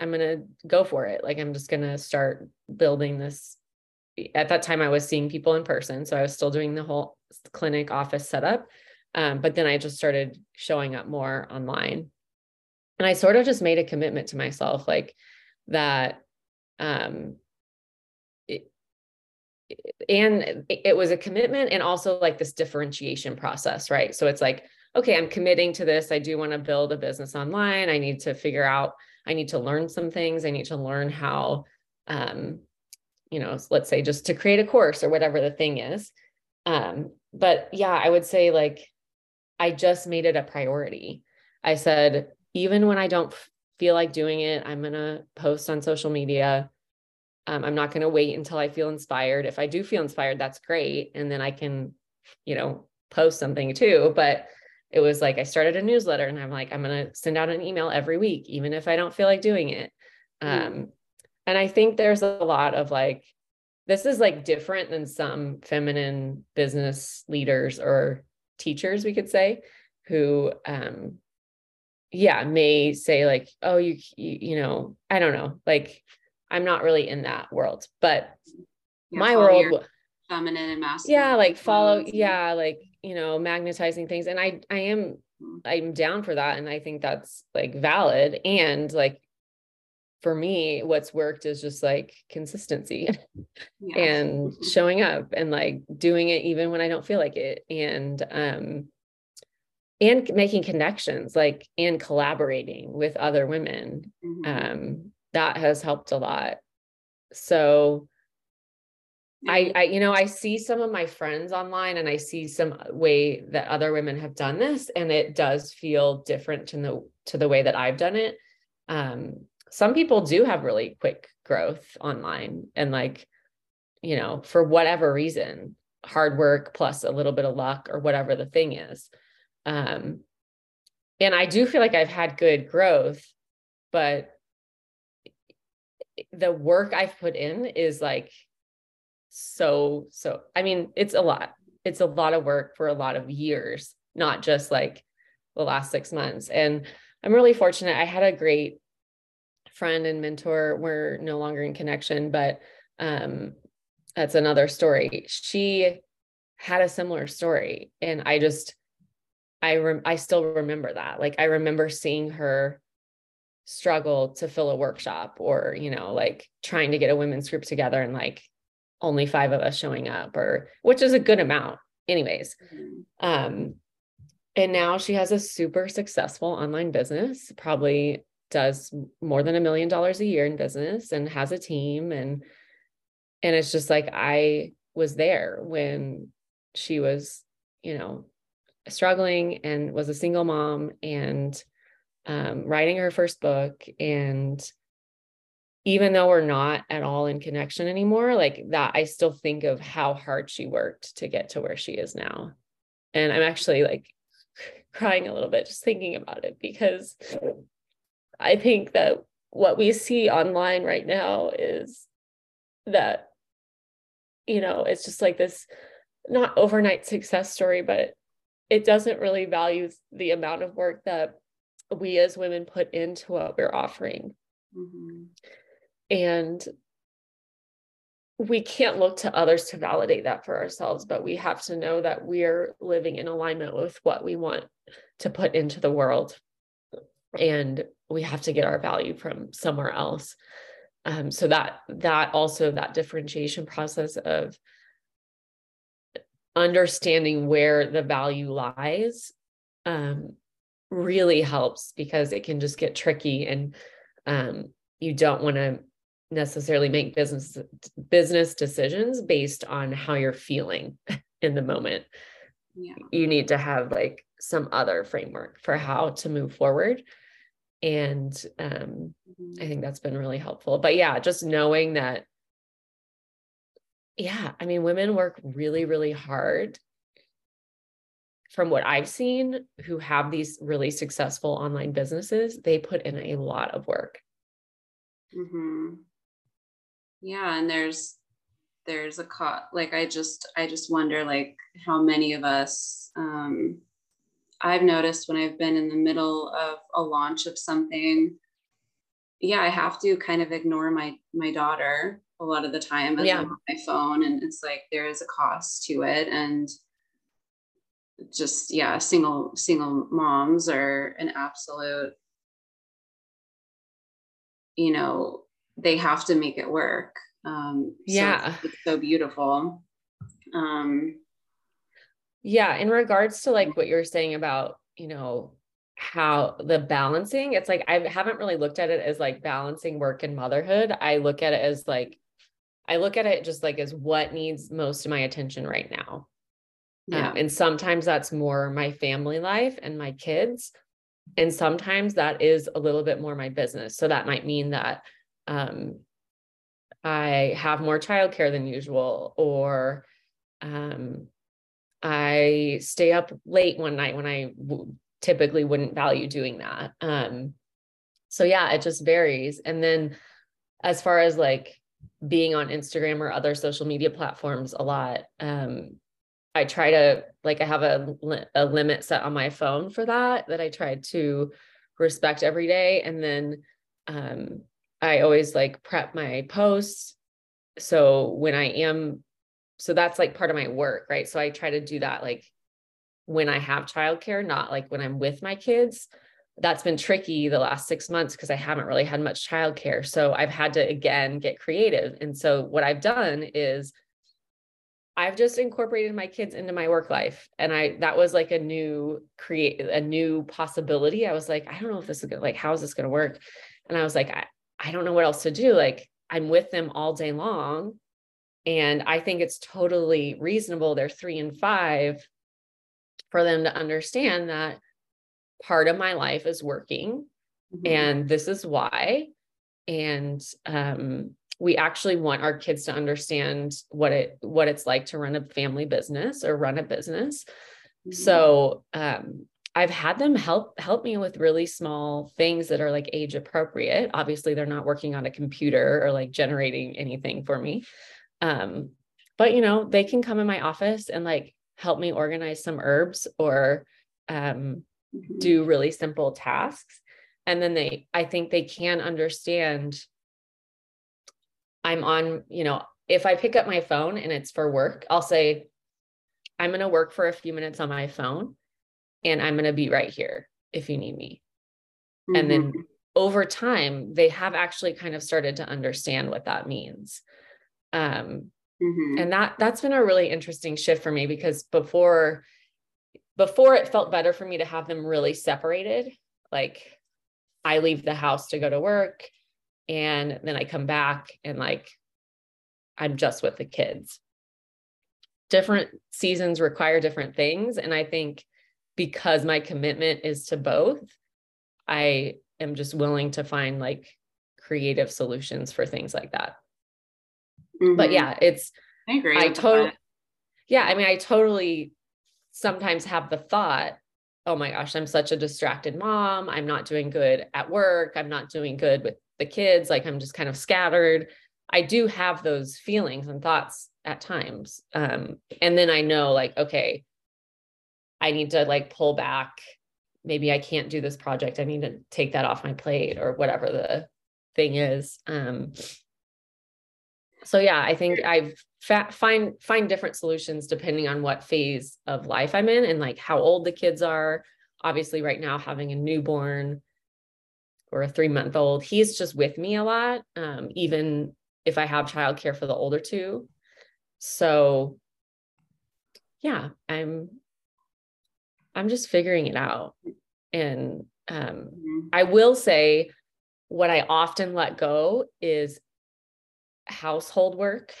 I'm going to go for it. Like, I'm just going to start building this. At that time, I was seeing people in person. So I was still doing the whole clinic office setup. Um, but then I just started showing up more online. And I sort of just made a commitment to myself, like that. Um, and it was a commitment and also like this differentiation process, right? So it's like, okay, I'm committing to this. I do want to build a business online. I need to figure out I need to learn some things. I need to learn how, um, you know, let's say just to create a course or whatever the thing is. Um, but yeah, I would say like I just made it a priority. I said, even when I don't feel like doing it, I'm going to post on social media. Um, I'm not going to wait until I feel inspired. If I do feel inspired, that's great. And then I can, you know, post something too. But it was like I started a newsletter and I'm like, I'm going to send out an email every week, even if I don't feel like doing it. Mm. Um, and I think there's a lot of like, this is like different than some feminine business leaders or teachers, we could say, who, um, yeah, may say like, oh, you, you, you know, I don't know, like, I'm not really in that world, but yeah, my world, feminine and masculine. Yeah, like follow, yeah, like you know magnetizing things and i i am mm-hmm. i'm down for that and i think that's like valid and like for me what's worked is just like consistency yeah. and showing up and like doing it even when i don't feel like it and um and making connections like and collaborating with other women mm-hmm. um that has helped a lot so I, I, you know, I see some of my friends online and I see some way that other women have done this and it does feel different to the to the way that I've done it. Um, some people do have really quick growth online and like, you know, for whatever reason, hard work plus a little bit of luck or whatever the thing is. Um, and I do feel like I've had good growth, but the work I've put in is like so so i mean it's a lot. It's a lot of work for a lot of years not just like the last six months. And i'm really fortunate. I had a great friend and mentor. We're no longer in connection, but um, that's another story. She had a similar story, and I just, I rem- I still remember that. Like I remember seeing her struggle to fill a workshop, or you know, like trying to get a women's group together, and like only five of us showing up, or which is a good amount, anyways. Mm-hmm. Um, and now she has a super successful online business, probably does more than a million dollars a year in business and has a team and and it's just like I was there when she was, you know, struggling and was a single mom and um, writing her first book. And even though we're not at all in connection anymore like that i still think of how hard she worked to get to where she is now. And i'm actually like crying a little bit just thinking about it because I think that what we see online right now is that, you know, it's just like this not overnight success story, but it doesn't really value the amount of work that we as women put into what we're offering. Mm-hmm. And we can't look to others to validate that for ourselves, but we have to know that we're living in alignment with what we want to put into the world. And we have to get our value from somewhere else. Um, so that that also that differentiation process of understanding where the value lies um, really helps because it can just get tricky and um, you don't want to necessarily make business business decisions based on how you're feeling in the moment yeah. you need to have like some other framework for how to move forward and um, mm-hmm. i think that's been really helpful. But yeah just knowing that yeah i mean women work really really hard from what i've seen who have these really successful online businesses they put in a lot of work. Mm-hmm. Yeah and there's there's a co- like i just i just wonder like how many of us um i've noticed when i've been in the middle of a launch of something yeah i have to kind of ignore my my daughter a lot of the time as yeah. I'm on my phone and it's like there is a cost to it and just yeah single single moms are an absolute you know they have to make it work. Um, yeah, so it's, so beautiful. Um, yeah, in regards to like what you're saying about you know how the balancing, it's like I haven't really looked at it as like balancing work and motherhood. I look at it as like I look at it just like as what needs most of my attention right now. Yeah. Um, and sometimes that's more my family life and my kids. And sometimes that is a little bit more my business. So that might mean that um, I have more childcare than usual, or um, I stay up late one night when I w- typically wouldn't value doing that. Um, so yeah, it just varies. And then as far as like being on Instagram or other social media platforms a lot, um, I try to like I have a a limit set on my phone for that that I try to respect every day, and then um, I always like prep my posts. So when I am, so that's like part of my work, right? So I try to do that like when I have childcare, not like when I'm with my kids. That's been tricky the last six months because I haven't really had much childcare. So I've had to again get creative. And so what I've done is I've just incorporated my kids into my work life. And I that was like a new create a new possibility. I was like, I don't know if this is gonna like, how is this gonna work? And I was like, I, I don't know what else to do. Like I'm with them all day long. And I think it's totally reasonable. They're three and five for them to understand that part of my life is working mm-hmm. and this is why. And um, we actually want our kids to understand what it what it's like to run a family business or run a business. Mm-hmm. So um, I've had them help help me with really small things that are like age appropriate. Obviously, they're not working on a computer or like generating anything for me. Um, but you know, they can come in my office and like help me organize some herbs or um, mm-hmm. do really simple tasks. and then they i think they can understand i'm on you know if i pick up my phone and it's for work i'll say i'm going to work for a few minutes on my phone and i'm going to be right here if you need me mm-hmm. and then mm-hmm. over time they have actually kind of started to understand what that means um, mm-hmm. and that that's been a really interesting shift for me because before before it felt better for me to have them really separated like I leave the house to go to work and then I come back and like I'm just with the kids. Different seasons require different things. And I think because my commitment is to both, I am just willing to find like creative solutions for things like that. Mm-hmm. But yeah, it's, I agree. I totally, yeah, I mean, I totally sometimes have the thought oh my gosh, I'm such a distracted mom. I'm not doing good at work. I'm not doing good with the kids. Like I'm just kind of scattered. I do have those feelings and thoughts at times. Um, and then I know, like, okay, I need to like pull back. Maybe I can't do this project. I need to take that off my plate or whatever the thing is. Um, so yeah, I think I've fa- find find different solutions depending on what phase of life I'm in and like how old the kids are. Obviously, right now having a newborn or a three month old, he's just with me a lot, um, even if I have childcare for the older two. So yeah, I'm I'm just figuring it out. And um, mm-hmm. I will say what I often let go is household work.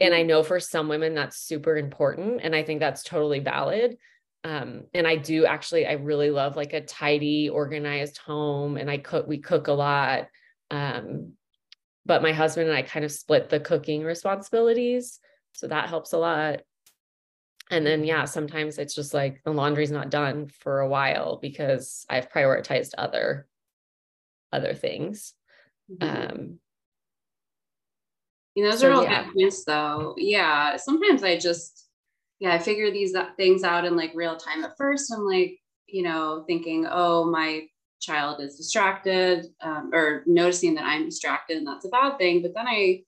And i know for some women that's super important and i think that's totally valid. Um, and i do actually i really love like a tidy organized home and i cook we cook a lot. Um, but my husband and i kind of split the cooking responsibilities so that helps a lot. And then yeah sometimes it's just like the laundry's not done for a while because i've prioritized other other things. Mm-hmm. um you know, those so, are all yeah. good points though. Yeah. Sometimes I just, yeah, I figure these things out in like real time. At first, I'm like, you know, thinking, oh, my child is distracted um, or noticing that I'm distracted and that's a bad thing. But then I,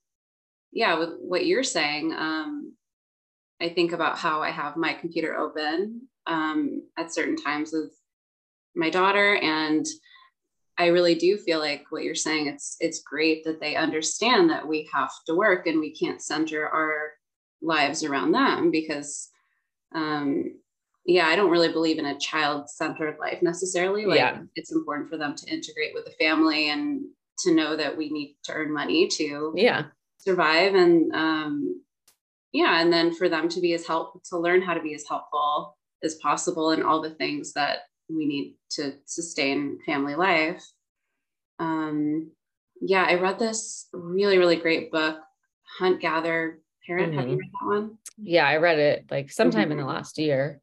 yeah, with what you're saying, um, I think about how I have my computer open um, at certain times with my daughter and I really do feel like what you're saying it's it's great that they understand that we have to work and we can't center our lives around them because um yeah, I don't really believe in a child-centered life necessarily. Like yeah. it's important for them to integrate with the family and to know that we need to earn money to yeah survive and um yeah, and then for them to be as help to learn how to be as helpful as possible and all the things that we need to sustain family life. Um, yeah, I read this really, really great book, Hunt Gather Parent. Mm-hmm. Have you mm-hmm. read that one? Yeah, I read it like sometime mm-hmm. in the mm-hmm. last year.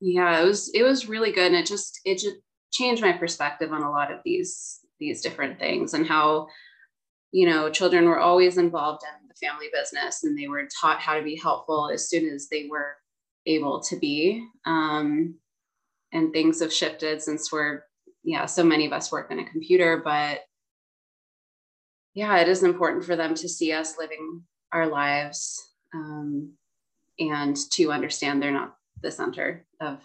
Yeah, it was it was really good, and it just it just changed my perspective on a lot of these these different things and how you know children were always involved in the family business and they were taught how to be helpful as soon as they were able to be um, and things have shifted since we're yeah so many of us work in a computer but yeah it is important for them to see us living our lives um, and to understand they're not the center of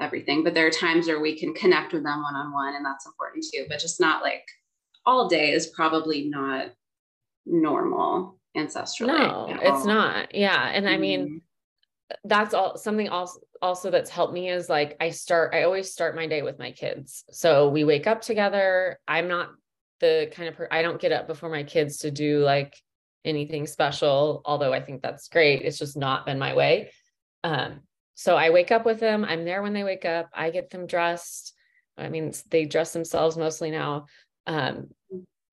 everything. But there are times where we can connect with them one-on-one and that's important too but just not like all day is probably not normal ancestrally no it's not. Yeah and mm-hmm. i mean mm-hmm that's all something also also that's helped me is like I start I always start my day with my kids. So we wake up together. I'm not the kind of per- I don't get up before my kids to do like anything special, although I think that's great. It's just not been my way. Um so I wake up with them. I'm there when they wake up. I get them dressed. I mean, they dress themselves mostly now. Um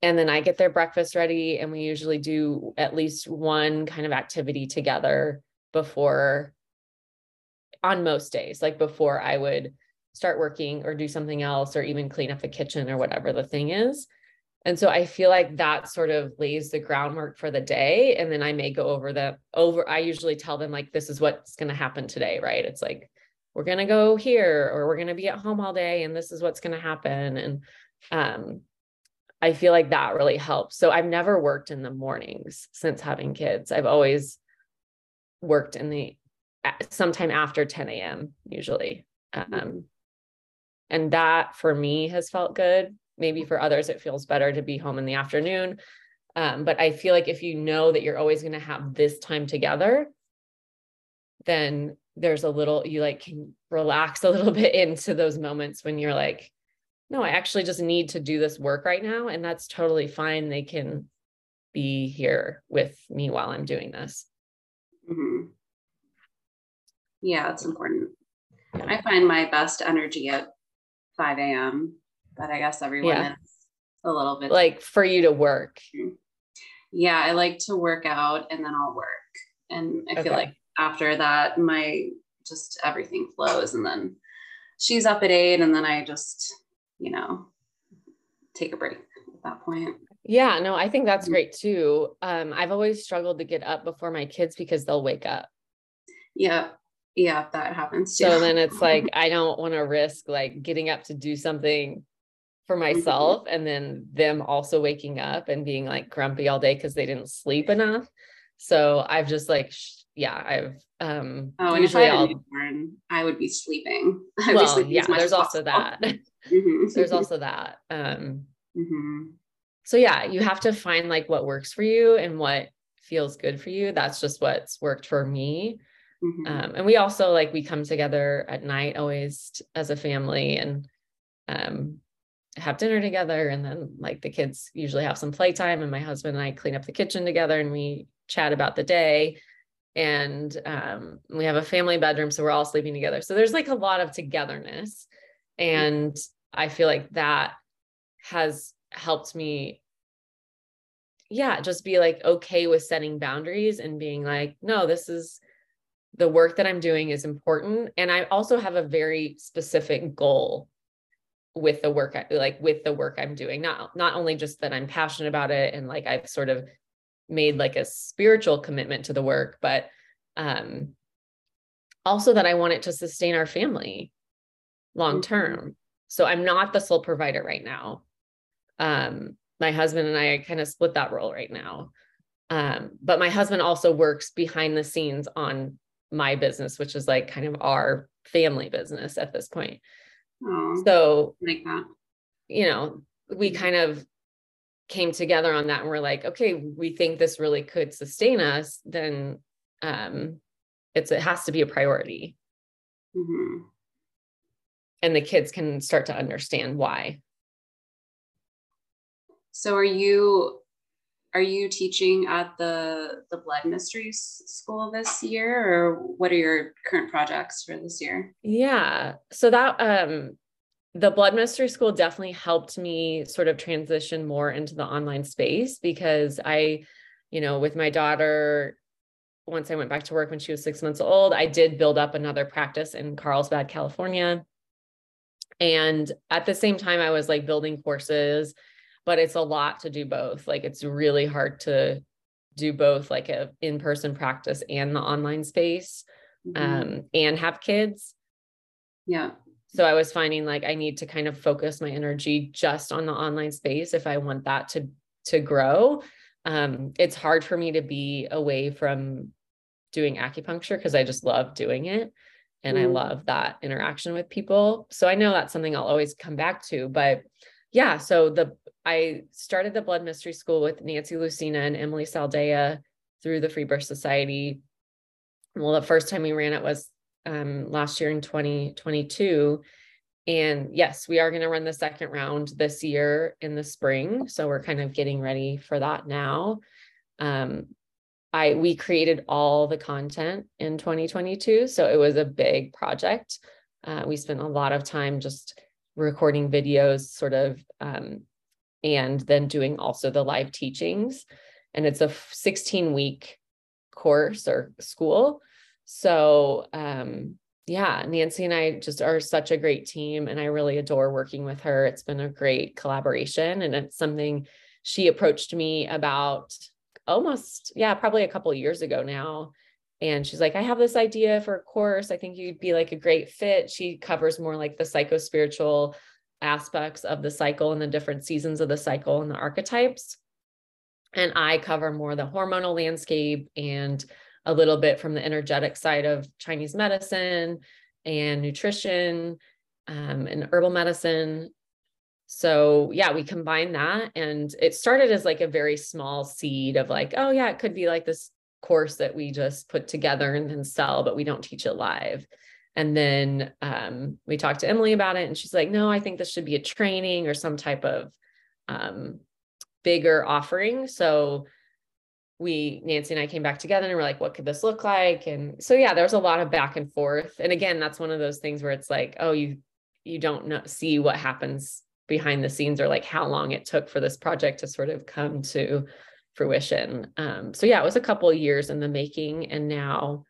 and then I get their breakfast ready and we usually do at least one kind of activity together before on most days, like before I would start working or do something else or even clean up the kitchen or whatever the thing is. And so I feel like that sort of lays the groundwork for the day. And then I may go over the over, I usually tell them like, this is what's going to happen today, right? It's like, we're going to go here or we're going to be at home all day and this is what's going to happen. And um, I feel like that really helps. So I've never worked in the mornings since having kids. I've always worked in the sometime after 10 a.m. usually. Um, and that for me has felt good. Maybe for others, it feels better to be home in the afternoon. Um, but I feel like if you know that you're always going to have this time together, then there's a little, you like can relax a little bit into those moments when you're like, no, I actually just need to do this work right now. And that's totally fine. They can be here with me while I'm doing this. Mm-hmm. Yeah, it's important. I find my best energy at 5 a.m., but I guess everyone yeah. is a little bit like for you to work. Mm-hmm. Yeah, I like to work out and then I'll work. And I okay. feel like after that, my just everything flows. And then she's up at eight, and then I just, you know, take a break at that point. Yeah, no, I think that's mm-hmm. great too. Um, I've always struggled to get up before my kids because they'll wake up. Yeah. Yeah, that happens too. So then it's like I don't want to risk like getting up to do something for mm-hmm. myself mm-hmm. and then them also waking up and being like grumpy all day because they didn't sleep enough. So I've just like yeah, I've um oh, and if I, had newborn, I would be sleeping. I'd well, be sleeping yeah, there's also that. Mm-hmm. there's also that. Um mm-hmm so yeah, you have to find like what works for you and what feels good for you. That's just what's worked for me. Mm-hmm. Um, and we also like we come together at night always as a family and um, have dinner together and then like the kids usually have some playtime and my husband and I clean up the kitchen together and we chat about the day and um, we have a family bedroom so we're all sleeping together so there's like a lot of togetherness and mm-hmm. I feel like that has helped me yeah just be like okay with setting boundaries and being like no this is the work that i'm doing is important. And i also have a very specific goal with the work like with the work i'm doing not not only just that i'm passionate about it and like i've sort of made like a spiritual commitment to the work but um also that i want it to sustain our family long mm-hmm. term. So i'm not the sole provider right now um, my husband and I kind of split that role right now. Um, but my husband also works behind the scenes on my business, which is like kind of our family business at this point. So, like that. you know, we kind of came together on that and we're like, okay, we think this really could sustain us, then um, it's it has to be a priority. Mm-hmm. And the kids can start to understand why. So are you are you teaching at the the blood mysteries school this year or what are your current projects for this year? Yeah. So that um the blood mystery school definitely helped me sort of transition more into the online space because I, you know, with my daughter, once I went back to work when she was six months old, I did build up another practice in Carlsbad, California. And at the same time, I was like building courses but it's a lot to do both. Like it's really hard to do both like a in-person practice and the online space mm-hmm. um, and have kids. Yeah. So I was finding like I need to kind of focus my energy just on the online space if I want that to to grow. Um, it's hard for me to be away from doing acupuncture because I just love doing it and mm. I love that interaction with people. So I know that's something I'll always come back to, but yeah, so the I started the blood mystery school with Nancy Lucina and Emilee Saldaya through the Free Birth Society. Well, the first time we ran it was um, last year in 2022. And yes, we are going to run the second round this year in the spring. So we're kind of getting ready for that now. Um, I we created all the content in 2022, so it was a big project. Uh, we spent a lot of time just recording videos, sort of um, and then doing also the live teachings. And it's a 16 week course or school. So, um, yeah, Nancy and I just are such a great team, and I really adore working with her. It's been a great collaboration, and it's something she approached me about almost, yeah, probably a couple years ago now. And she's like, I have this idea for a course. I think you'd be like a great fit. She covers more like the psycho spiritual aspects of the cycle and the different seasons of the cycle and the archetypes. And I cover more the hormonal landscape and a little bit from the energetic side of Chinese medicine and nutrition um, and herbal medicine. So, yeah, we combine that. And it started as like a very small seed of like, oh, yeah, it could be like this course that we just put together and then sell, but we don't teach it live. And then um, we talked to Emilee about it, and she's like, no, I think this should be a training or some type of um, bigger offering. So we, Nancy and I came back together and we're like, what could this look like? And so, yeah, there was a lot of back and forth. And again, that's one of those things where it's like, oh, you, you don't know, see what happens behind the scenes or like how long it took for this project to sort of come to fruition. Um, so yeah, it was a couple years in the making. And now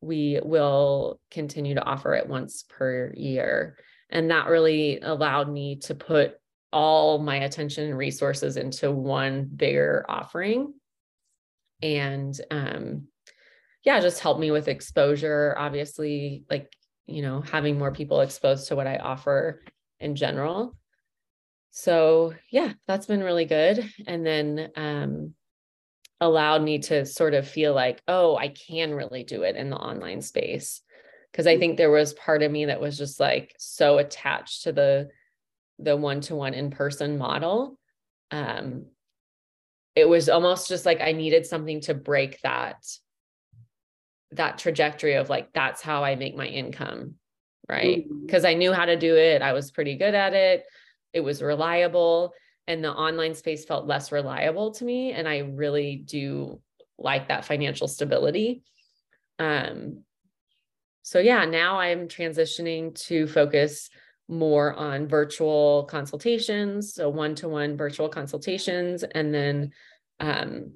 we will continue to offer it once per year. And that really allowed me to put all my attention and resources into one bigger offering. And um, yeah, just help me with exposure. Obviously, like, you know, having more people exposed to what I offer in general. So yeah, that's been really good. And then um, allowed me to sort of feel like, oh, I can really do it in the online space. Cause I mm. think there was part of me that was just like so attached to the the one-to-one in-person model. Um, it was almost just like I needed something to break that that trajectory of like that's how I make my income, right? Because mm-hmm. I knew how to do it. I was pretty good at it. It was reliable and the online space felt less reliable to me. And i really do like that financial stability. Um so yeah now i'm transitioning to focus more on virtual consultations so one-to-one virtual consultations and then um,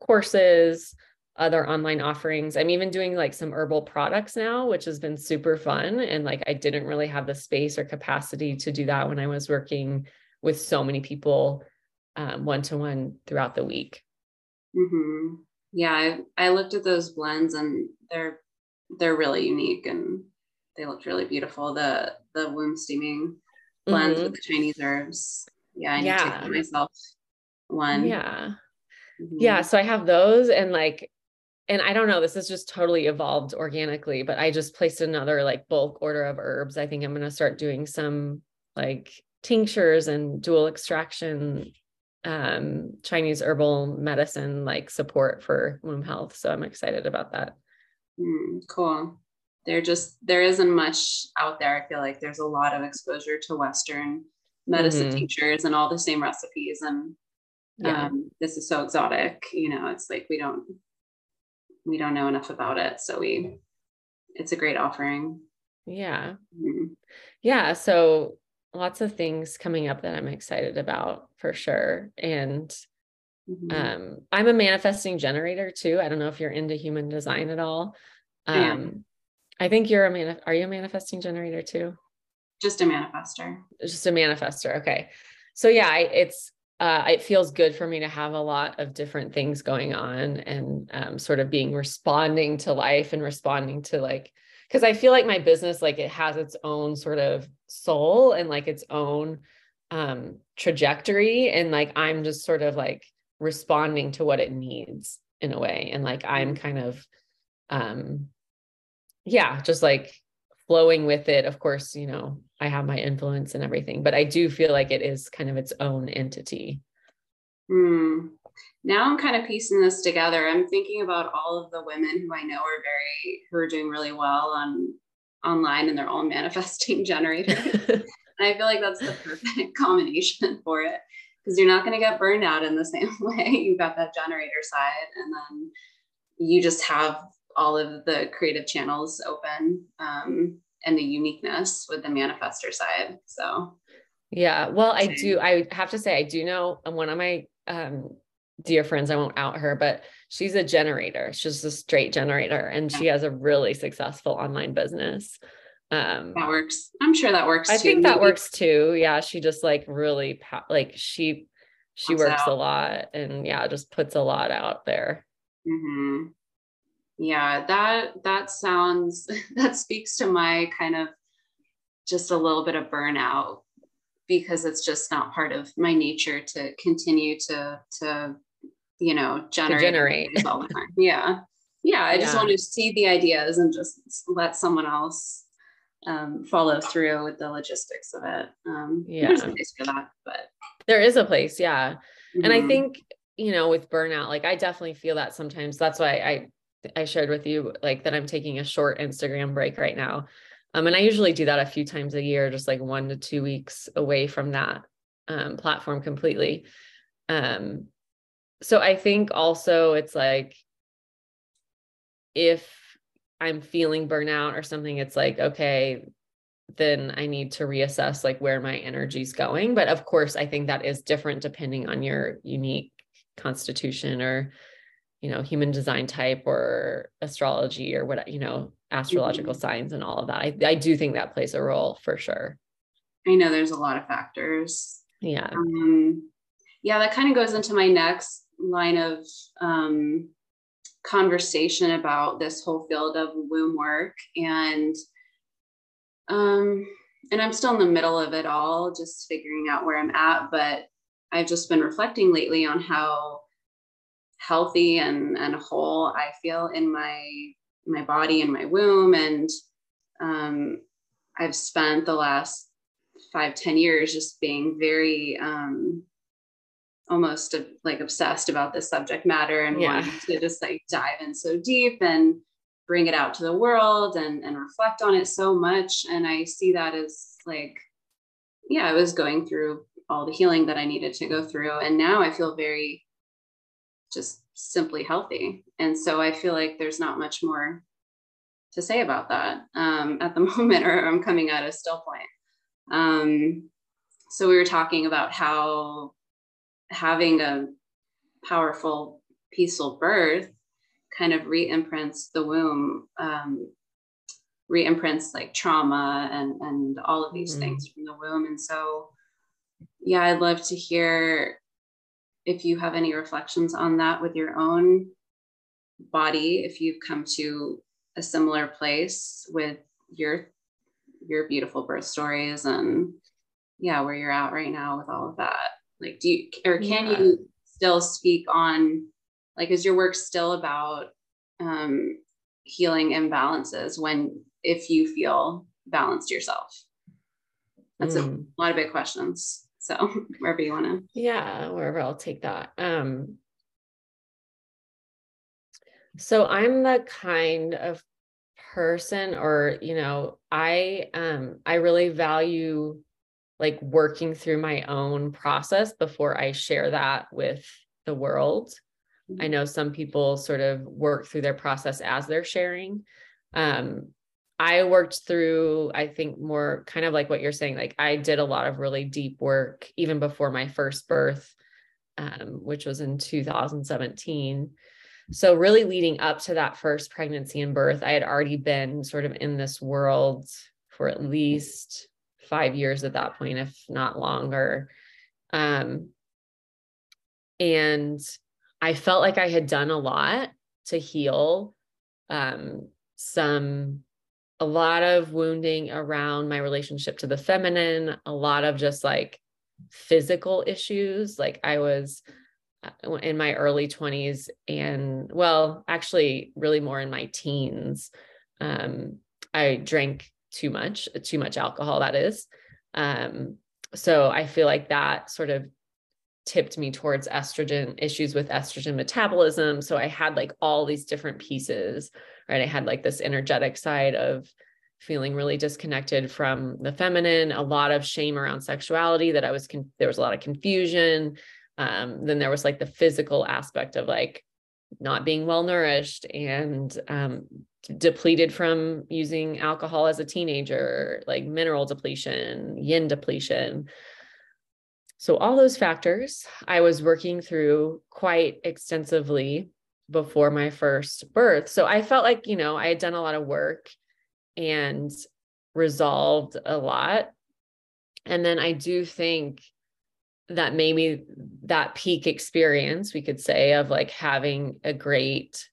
courses other online offerings i'm even doing like some herbal products now which has been super fun and like i didn't really have the space or capacity to do that when i was working with so many people one to one throughout the week. Mm-hmm. Yeah, I, I looked at those blends and they're they're really unique and they looked really beautiful. The the womb steaming blends mm-hmm. with the Chinese herbs. Yeah, I need yeah. to get myself one. Yeah. Mm-hmm. Yeah. So I have those and like and I don't know, this has just totally evolved organically, but I just placed another like bulk order of herbs. I think I'm going to start doing some like tinctures and dual extraction um, Chinese herbal medicine like support for womb health. So I'm excited about that. Mm, cool. There just there isn't much out there. I feel like there's a lot of exposure to Western medicine mm-hmm. tinctures and all the same recipes, and yeah. um, this is so exotic. You know, it's like we don't we don't know enough about it, so we it's a great offering. Yeah. Mm-hmm. Yeah. So lots of things coming up that I'm excited about for sure. And mm-hmm. um, I'm a manifesting generator too. I don't know if you're into human design at all. Um, I, I think you're a man. Are you a manifesting generator too? Just a manifester. Just a manifester. Okay. So yeah, I, it's uh, it feels good for me to have a lot of different things going on and um, sort of being responding to life and responding to like because I feel like my business like it has its own sort of soul and like its own um trajectory and like I'm just sort of like responding to what it needs in a way and like I'm mm-hmm. kind of um yeah just like flowing with it of course you know I have my influence and everything but I do feel like it is kind of its own entity Hmm now I'm kind of piecing this together. I'm thinking about all of the women who I know are very who are doing really well on online and they're all manifesting generators. and I feel like that's the perfect combination for it because you're not going to get burned out in the same way. You've got that generator side and then you just have all of the creative channels open um, and the uniqueness with the manifester side. So yeah, well, I do. I have to say, I do know one of my um, dear friends, I won't out her, but she's a generator. She's a straight generator and she has a really successful online business. Um, that works. I'm sure that works. I too. think that works too. Yeah. She just like really, like she, she works out. a lot and yeah, just puts a lot out there. Mm-hmm. Yeah. That, that sounds, that speaks to my kind of just a little bit of burnout because it's just not part of my nature to continue to to you know generate, generate. all the time. Yeah. Yeah. I just want to see the ideas and just let someone else um, follow through with the logistics of it. Um, there's a Yeah. place for that, but There is a place, yeah. And I mhm. think, you know, with burnout, like I definitely feel that sometimes. That's why I I shared with you like that I'm taking a short Instagram break right now. Um, and I usually do that a few times a year, just like one to two weeks away from that um, platform completely. Um, so I think also it's like if I'm feeling burnout or something, it's like, okay, then I need to reassess like where my energy's going. But of course, I think that is different depending on your unique constitution or, you know, human design type or astrology or what, you know, astrological signs and all of that. I, I do think that plays a role for sure. I know there's a lot of factors. Yeah. Um, yeah, that kind of goes into my next line of um, conversation about this whole field of womb work and um, and I'm still in the middle of it all, just figuring out where I'm at. But I've just been reflecting lately on how healthy and and whole I feel in my my body and my womb, and um, I've spent the last five ten years just being very um, almost uh, like obsessed about this subject matter and Yeah. wanting to just like dive in so deep and bring it out to the world and and reflect on it so much. And i see that as like yeah i was going through all the healing that i needed to go through. And now i feel very just simply healthy. And so i feel like there's not much more to say about that um, at the moment or i'm coming at a still point. Um, so we were talking about how having a powerful peaceful birth kind of re-imprints the womb um, re-imprints like trauma and and all of these Mhm. things from the womb. And so yeah i'd love to hear if you have any reflections on that with your own body if you've come to a similar place with your your beautiful birth stories and yeah where you're at right now with all of that like do you or can Yeah. you still speak on like is your work still about um healing imbalances when if you feel balanced yourself that's a Mm. lot of big questions so wherever you want to Yeah, wherever I'll take that. Um so I'm the kind of person or you know, I um I really value like working through my own process before I share that with the world. I know some people sort of work through their process as they're sharing. Um, I worked through, I think, more kind of like what you're saying. Like, I did a lot of really deep work even before my first birth, um, which was in 2017. So, really leading up to that first pregnancy and birth, I had already been sort of in this world for at least five years at that point, if not longer. Um, and I felt like I had done a lot to heal um, some, a lot of wounding around my relationship to the feminine, a lot of just like physical issues. Like I was uh, in my early 20s and, well, actually, really more in my teens. Um, I drank too much, too much alcohol, that is. Um, so I feel like that sort of tipped me towards estrogen issues with estrogen metabolism. So I had like all these different pieces, right? I had like this energetic side of feeling really disconnected from the feminine, a lot of shame around sexuality that I was, con- there was a lot of confusion. Um, then there was like the physical aspect of like not being well nourished and um, depleted from using alcohol as a teenager, like mineral depletion, yin depletion. So, all those factors I was working through quite extensively before my first birth. So, I felt like, you know, I had done a lot of work and resolved a lot. And then I do think that maybe that peak experience, we could say, of like having a great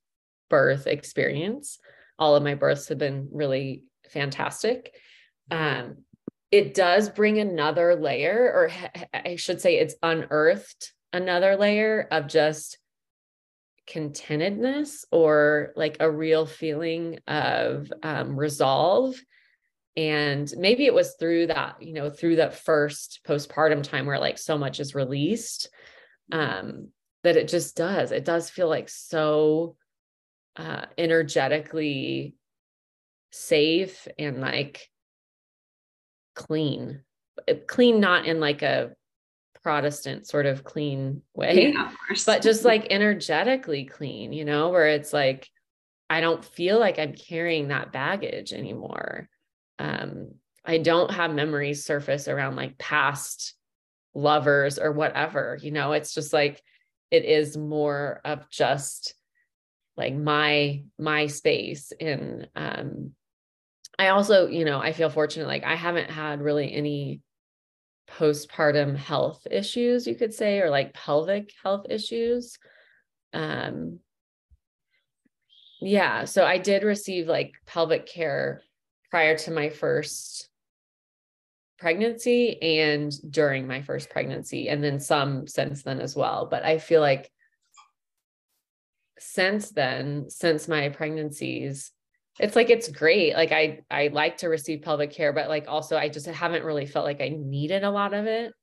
birth experience. All of my births have been really fantastic. Um, it does bring another layer, or I should say, it's unearthed another layer of just contentedness or like a real feeling of um, resolve. And maybe it was through that, you know, through that first postpartum time where like so much is released, um, that it just does. It does feel like so uh, energetically safe and like clean clean not in like a protestant sort of clean way. Yeah, but just like energetically clean you know where it's like i don't feel like i'm carrying that baggage anymore. Um i don't have memories surface around like past lovers or whatever you know? It's just like it is more of just like my my space. And um I also, you know, I feel fortunate. Like I haven't had really any postpartum health issues, you could say, or like pelvic health issues. Um, yeah. So I did receive like pelvic care prior to my first pregnancy and during my first pregnancy, and then some since then as well. But I feel like since then, since my pregnancies, it's like it's great like i i like to receive pelvic care but like also i just haven't really felt like i needed a lot of it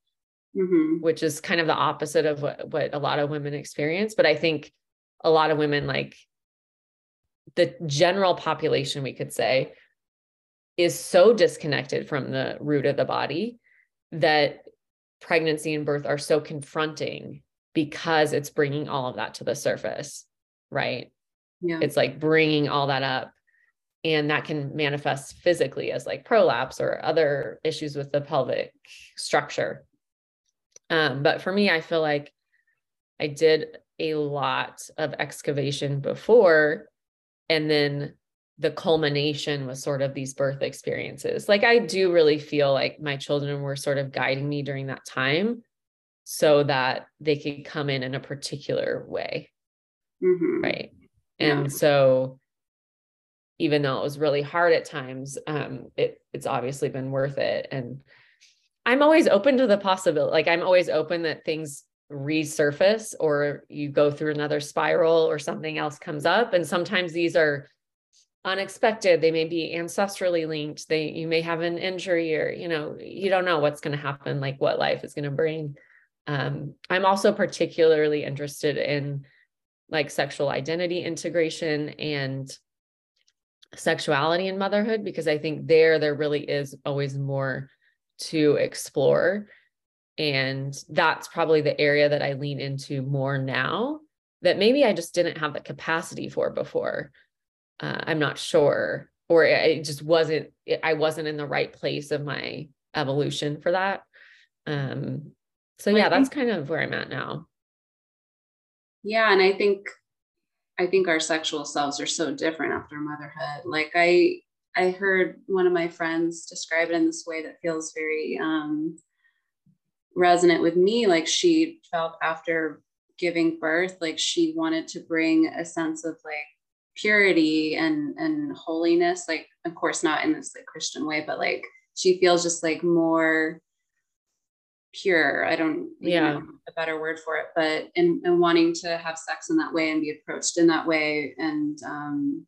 mm-hmm. which is kind of the opposite of what what a lot of women experience but i think a lot of women like the general population we could say is so disconnected from the root of the body that pregnancy and birth are so confronting because it's bringing all of that to the surface right yeah. it's like bringing all that up and that can manifest physically as like prolapse or other issues with the pelvic structure um, but for me i feel like i did a lot of excavation before and then the culmination was sort of these birth experiences like i do really feel like my children were sort of guiding me during that time so that they could come in in a particular way mm-hmm. right and yeah. so even though it was really hard at times, um, it it's obviously been worth it. And I'm always open to the possibility. Like I'm always open that things resurface or you go through another spiral or something else comes up. And sometimes these are unexpected. They may be ancestrally linked. They you may have an injury or you know you don't know what's going to happen. Like what life is going to bring. Um, I'm also particularly interested in like sexual identity integration and sexuality and motherhood because I think there there really is always more to explore and that's probably the area that I lean into more now that maybe I just didn't have the capacity for before. Uh, I'm not sure or it just wasn't I wasn't in the right place of my evolution for that. Um so yeah, that's kind of where I'm at now. Yeah, and I think I think our sexual selves are so different after motherhood. Like I I heard one of my friends describe it in this way that feels very um, resonant with me. Like she felt after giving birth, like she wanted to bring a sense of like purity and and holiness. Like of course not in this like Christian way, but like she feels just like more pure i don't yeah a better word for it but in, in wanting to have sex in that way and be approached in that way and um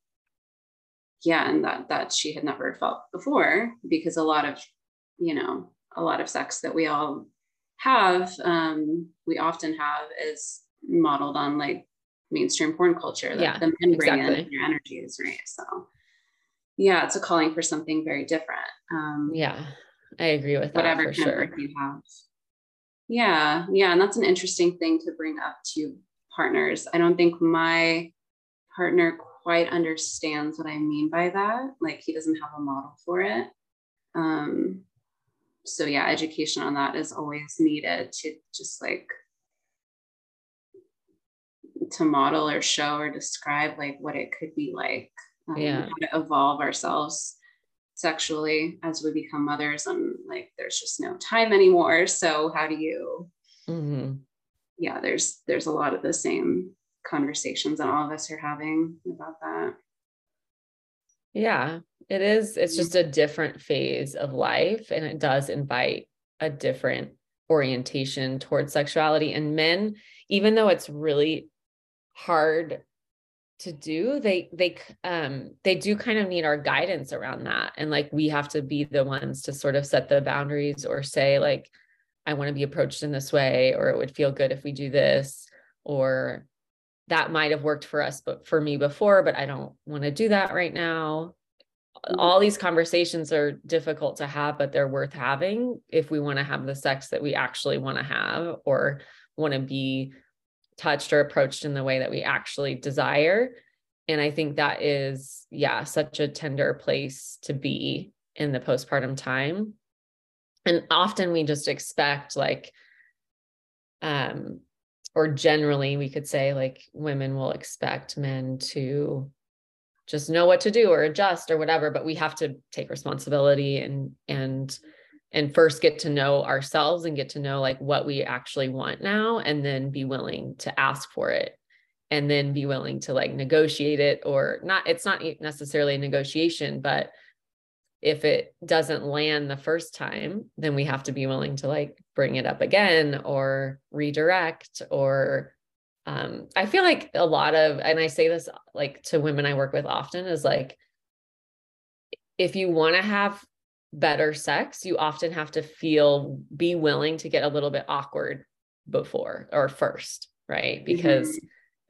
yeah and that that she had never felt before because a lot of you know a lot of sex that we all have um we often have is modeled on like mainstream porn culture that yeah, the men bring exactly. in their energies right so yeah it's a calling for something very different um yeah I agree with that whatever for sure. you have. Yeah, yeah, and that's an interesting thing to bring up to partners. I don't think my partner quite understands what I mean by that. Like he doesn't have a model for it. Um, so yeah, education on that is always needed to just like to model or show or describe like what it could be like. Um, yeah. How to evolve ourselves sexually as we become mothers and like there's just no time anymore so how do you mm-hmm. yeah there's there's a lot of the same conversations that all of us are having about that yeah it is. It's just a different phase of life and it does invite a different orientation towards sexuality. And men, even though it's really hard to do they they um they do kind of need our guidance around that and like we have to be the ones to sort of set the boundaries or say like i want to be approached in this way or it would feel good if we do this or that might have worked for us but for me before but i don't want to do that right now mm-hmm. all these conversations are difficult to have but they're worth having if we want to have the sex that we actually want to have or want to be touched or approached in the way that we actually desire. And i think that is yeah such a tender place to be in the postpartum time. And often we just expect like um or generally we could say like women will expect men to just know what to do or adjust or whatever but we have to take responsibility and and and first get to know ourselves and get to know like what we actually want now and then be willing to ask for it and then be willing to like negotiate it or not it's not necessarily a negotiation but if it doesn't land the first time then we have to be willing to like bring it up again or redirect or um, i feel like a lot of and i say this like to women i work with often is like if you want to have better sex, you often have to feel, be willing to get a little bit awkward before or first, right? Because mm-hmm.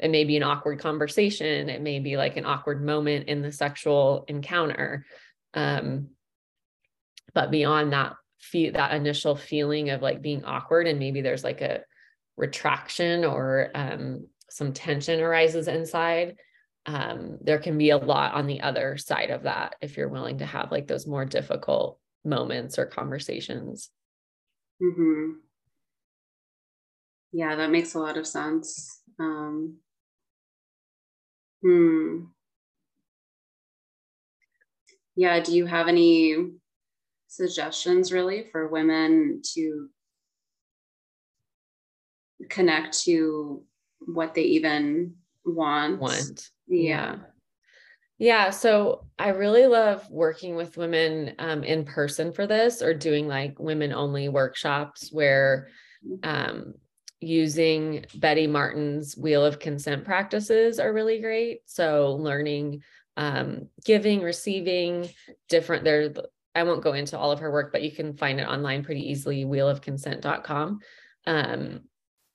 it may be an awkward conversation, it may be like an awkward moment in the sexual encounter. Um, but beyond that, feel that initial feeling of like being awkward, and maybe there's like a retraction or um, some tension arises inside um, there can be a lot on the other side of that if you're willing to have like those more difficult moments or conversations. Mm-hmm. Yeah, that makes a lot of sense. Um, hmm. Yeah, do you have any suggestions really for women to connect to what they even want? Want yeah. Yeah. So I really love working with women um, in person for this or doing like women only workshops where mm-hmm. um, using Betty Martin's Wheel of Consent practices are really great. So learning um, giving, receiving different, there, I won't go into all of her work, but you can find it online pretty easily, wheelofconsent.com. Um,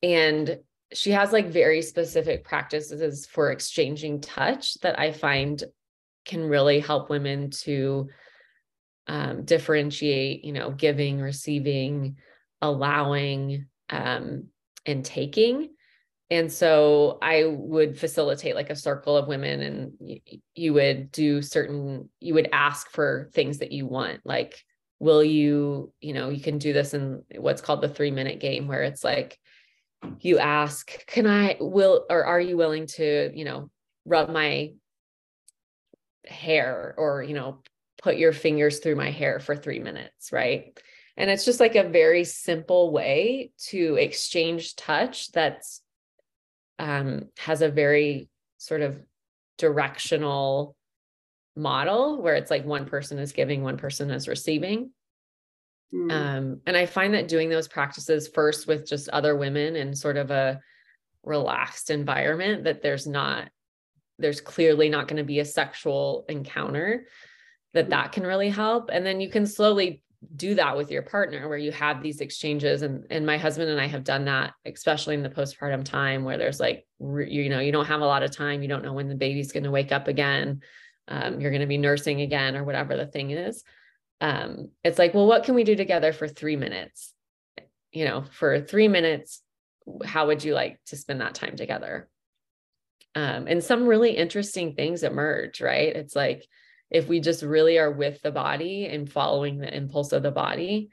and she has like very specific practices for exchanging touch that I find can really help women to um, differentiate, you know, giving, receiving, allowing, um, and taking. And so I would facilitate like a circle of women, and you, you would do certain, you would ask for things that you want, like, will you, you know, you can do this in what's called the three minute game, where it's like, you ask, can I will or are you willing to, you know, rub my hair or, you know, put your fingers through my hair for 3 minutes, right? And it's just like a very simple way to exchange touch that's um has a very sort of directional model where it's like one person is giving, one person is receiving. Mm. Um, and I find that doing those practices first with just other women in sort of a relaxed environment, that there's not, there's clearly not going to be a sexual encounter, that mm. that can really help. And then you can slowly do that with your partner where you have these exchanges and and my husband and I have done that especially in the postpartum time where there's like you know you don't have a lot of time you don't know when the baby's going to wake up again um, you're going to be nursing again or whatever the thing is um, it's like, well, what can we do together for three minutes? You know, for three minutes, how would you like to spend that time together? Um, and some really interesting things emerge, right? It's like if we just really are with the body and following the impulse of the body,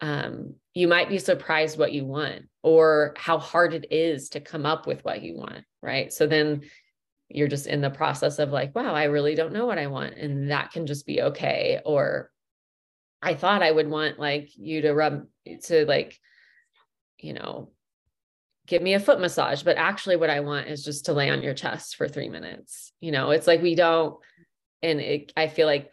um, you might be surprised what you want or how hard it is to come up with what you want, right? So then you're just in the process of like, wow, I really don't know what I want. And that can just be okay. Or I thought I would want like you to rub to like, you know, give me a foot massage. But actually, what I want is just to lay on your chest for three minutes. You know, it's like we don't, and it, I feel like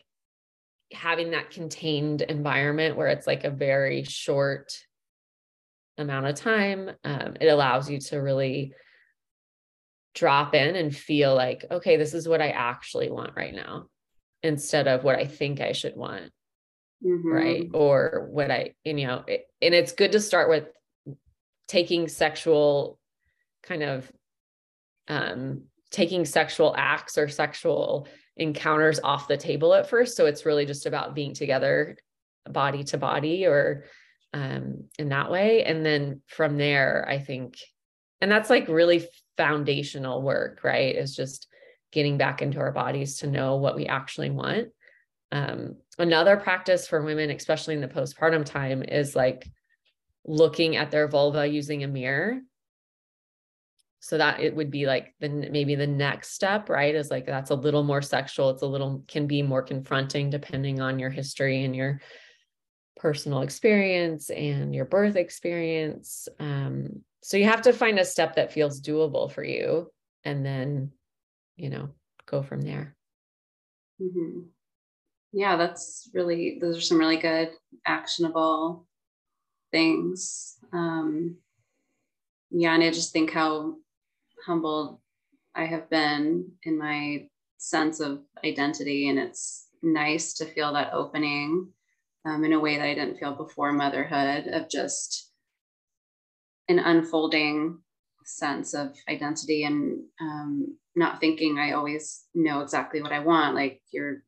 having that contained environment where it's like a very short amount of time, um, it allows you to really drop in and feel like, okay, this is what I actually want right now instead of what I think I should want. Mm-hmm. Right. Or what I, you know, it, and it's good to start with taking sexual kind of, um, taking sexual acts or sexual encounters off the table at first. So it's really just about being together body to body or um, in that way. And then from there, I think, and that's like really foundational work, right? Is just getting back into our bodies to know what we actually want. Um, another practice for women, especially in the postpartum time, is like looking at their vulva using a mirror. So that it would be like the maybe the next step right is like that's a little more sexual. It's a little can be more confronting depending on your history and your personal experience and your birth experience. Um, so you have to find a step that feels doable for you and then you know go from there. Mm-hmm. Yeah that's really those are some really good actionable things um, yeah and i just think how humbled I have been in my sense of identity. And it's nice to feel that opening um, in a way that I didn't feel before motherhood of just an unfolding sense of identity and um, not thinking I always know exactly what I want. Like you're,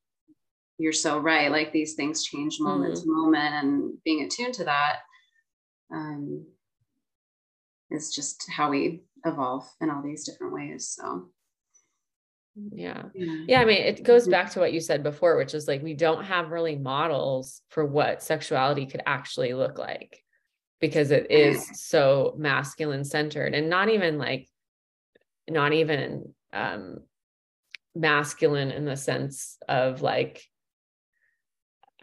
you're so right. Like these things change moment mm-hmm. to moment and being attuned to that um, is just how we evolve in all these different ways. So yeah. Yeah. I mean, it goes back to what you said before, which is like we don't have really models for what sexuality could actually look like because it is so masculine centered and not even like, not even um, masculine in the sense of like,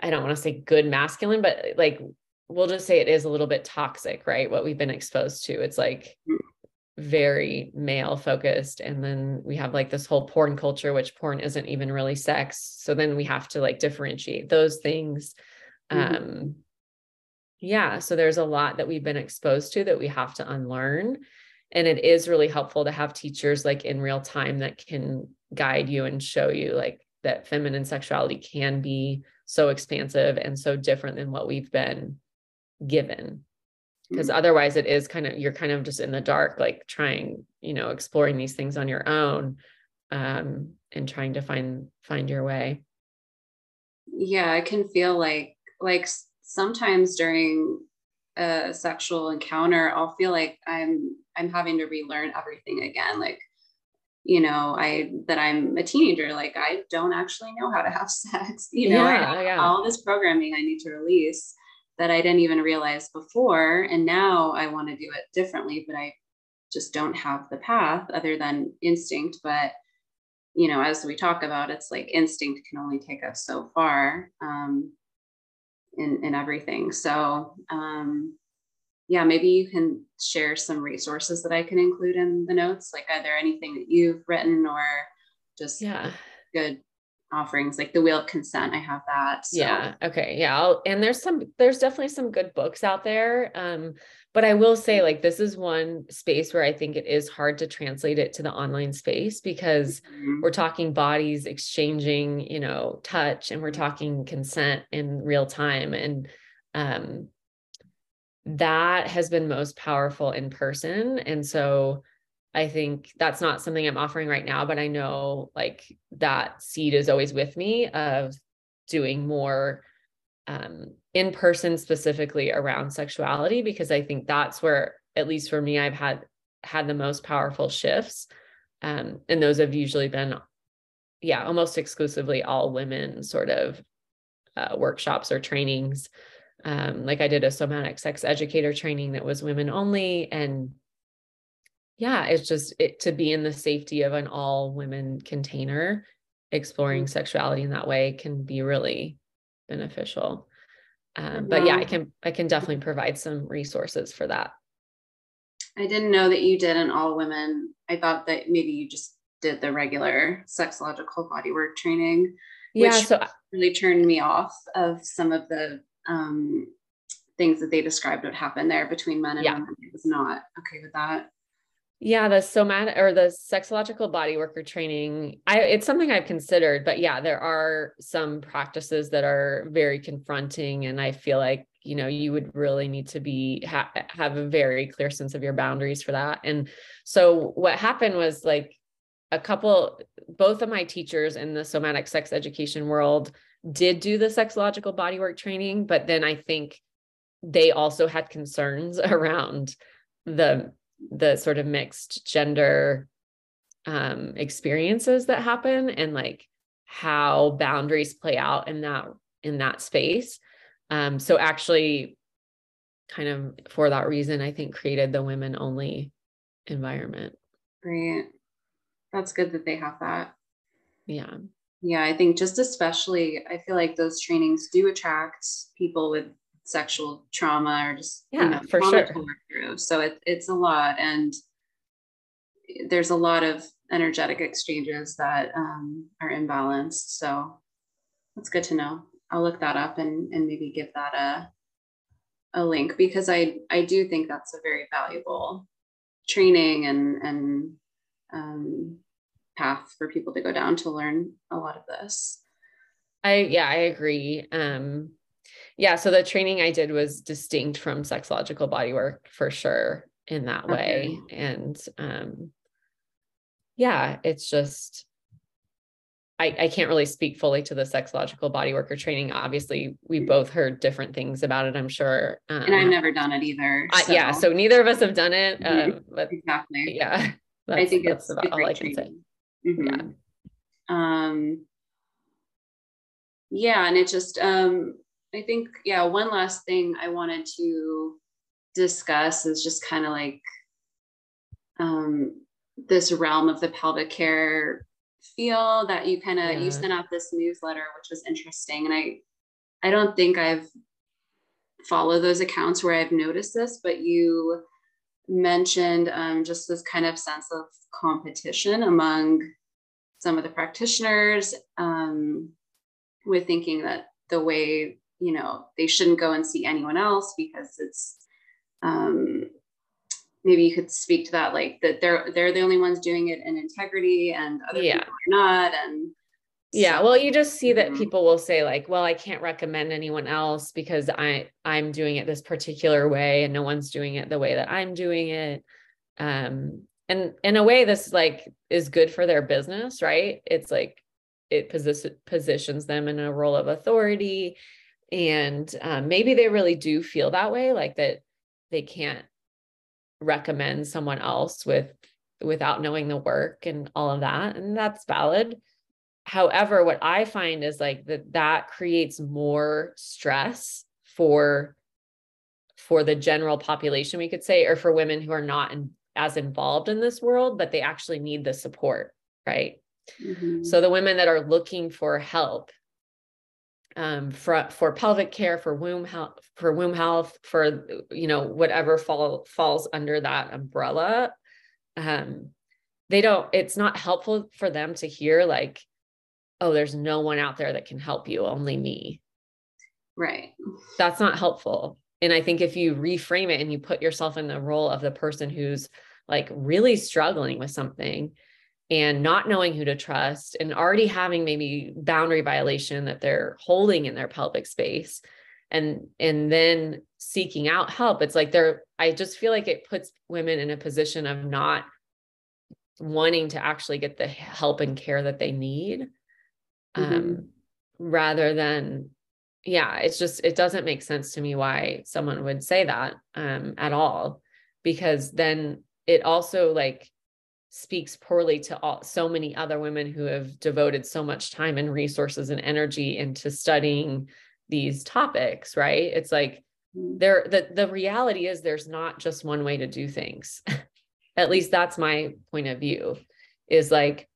I don't want to say good masculine, but like, we'll just say it is a little bit toxic, right? What we've been exposed to. It's like, mm very male focused and then we have like this whole porn culture which porn isn't even really sex so then we have to like differentiate those things mm-hmm. um yeah so there's a lot that we've been exposed to that we have to unlearn and it is really helpful to have teachers like in real time that can guide you and show you like that feminine sexuality can be so expansive and so different than what we've been given because mm-hmm. otherwise it is kind of you're kind of just in the dark like trying you know exploring these things on your own um and trying to find find your way yeah i can feel like like sometimes during a sexual encounter i'll feel like i'm i'm having to relearn everything again like you know i that i'm a teenager like i don't actually know how to have sex you know yeah, yeah. all this programming i need to release that I didn't even realize before. And now I want to do it differently, but I just don't have the path other than instinct. But, you know, as we talk about, it's like instinct can only take us so far um, in, in everything. So, um, yeah, maybe you can share some resources that I can include in the notes. Like, are there anything that you've written or just yeah. good offerings like the wheel of consent i have that so. yeah okay yeah I'll, and there's some there's definitely some good books out there um but i will say like this is one space where i think it is hard to translate it to the online space because mm-hmm. we're talking bodies exchanging you know touch and we're talking consent in real time and um that has been most powerful in person and so I think that's not something I'm offering right now, but I know like that seed is always with me of doing more um, in person specifically around sexuality because I think that's where, at least for me, I've had had the most powerful shifts, um, and those have usually been, yeah, almost exclusively all women sort of uh, workshops or trainings. Um, like I did a somatic sex educator training that was women only, and yeah it's just it to be in the safety of an all women container exploring mm-hmm. sexuality in that way can be really beneficial. Um, but yeah i can i can definitely provide some resources for that. I didn't know that you did an all women. I thought that maybe you just did the regular sexological bodywork training yeah so really turned me off of some of the um, things that they described would happen there between men and yeah. women. It was not okay with that. Yeah, the somatic or the sexological body worker training, I it's something I've considered, but yeah, there are some practices that are very confronting and I feel like, you know, you would really need to be ha- have a very clear sense of your boundaries for that. And so what happened was like a couple both of my teachers in the somatic sex education world did do the sexological bodywork training, but then I think they also had concerns around the the sort of mixed gender um, experiences that happen and like how boundaries play out in that in that space. Um, so actually, kind of for that reason, I think created the women only environment. Great. That's good that they have that. Yeah. Yeah, I think just especially, I feel like those trainings do attract people with sexual trauma or just yeah, you know, for sure. through. So it, it's a lot, and there's a lot of energetic exchanges that um, are imbalanced. So that's good to know. I'll look that up and and maybe give that a a link because I I do think that's a very valuable training and and um, path for people to go down to learn a lot of this. I yeah, I agree. Um yeah, so the training I did was distinct from sexological bodywork for sure in that way. And um yeah, it's just I, I can't really speak fully to the sexological body worker training. Obviously, we both heard different things about it, I'm sure. Um, and I've never done it either. So. Uh, yeah, so neither of us have done it. Um, but exactly. Yeah, I think that's about all I can say. Mm-hmm. Yeah. Um, yeah, and it just um, I think, yeah, one last thing I wanted to discuss is just kind of like um, this realm of the pelvic care feel that you kind of yeah. you sent out this newsletter which was interesting and i i don't think i've followed those accounts where i've noticed this but you mentioned um, just this kind of sense of competition among some of the practitioners um, with thinking that the way you know they shouldn't go and see anyone else because it's um, maybe you could speak to that like that they're they're the only ones doing it in integrity and other yeah. people are not and yeah well you just see that mm-hmm. people will say like well i can't recommend anyone else because i i'm doing it this particular way and no one's doing it the way that i'm doing it. Um and in a way this like is good for their business right? It's like it position, positions them in a role of authority and um, maybe they really do feel that way like that they can't recommend someone else with without knowing the work and all of that and that's valid however what i find is like that that creates more stress for for the general population we could say or for women who are not in, as involved in this world but they actually need the support right mm-hmm. so the women that are looking for help um, for for pelvic care, for womb health, for womb health, for you know whatever fall falls under that umbrella. Um, they don't. It's not helpful for them to hear like, "Oh, there's no one out there that can help you, only me." Right. That's not helpful. And I think if you reframe it and you put yourself in the role of the person who's like really struggling with something and not knowing who to trust and already having maybe boundary violation that they're holding in their pelvic space and and then seeking out help it's like they're i just feel like it puts women in a position of not wanting to actually get the help and care that they need mm-hmm. um rather than yeah it's just it doesn't make sense to me why someone would say that um at all because then it also like speaks poorly to all, so many other women who have devoted so much time and resources and energy into studying these topics right it's like mm-hmm. there the, the reality is there's not just one way to do things at least that's my point of view is like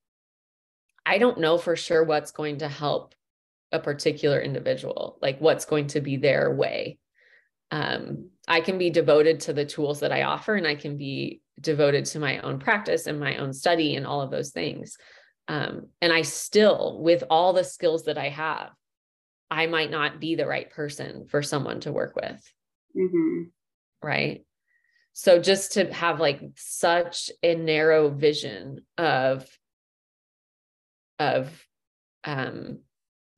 i don't know for sure what's going to help a particular individual like what's going to be their way um, i can be devoted to the tools that i offer and i can be devoted to my own practice and my own study and all of those things. Um, and I still, with all the skills that I have, I might not be the right person for someone to work with. Mm-hmm. Right. So just to have like such a narrow vision of, of um,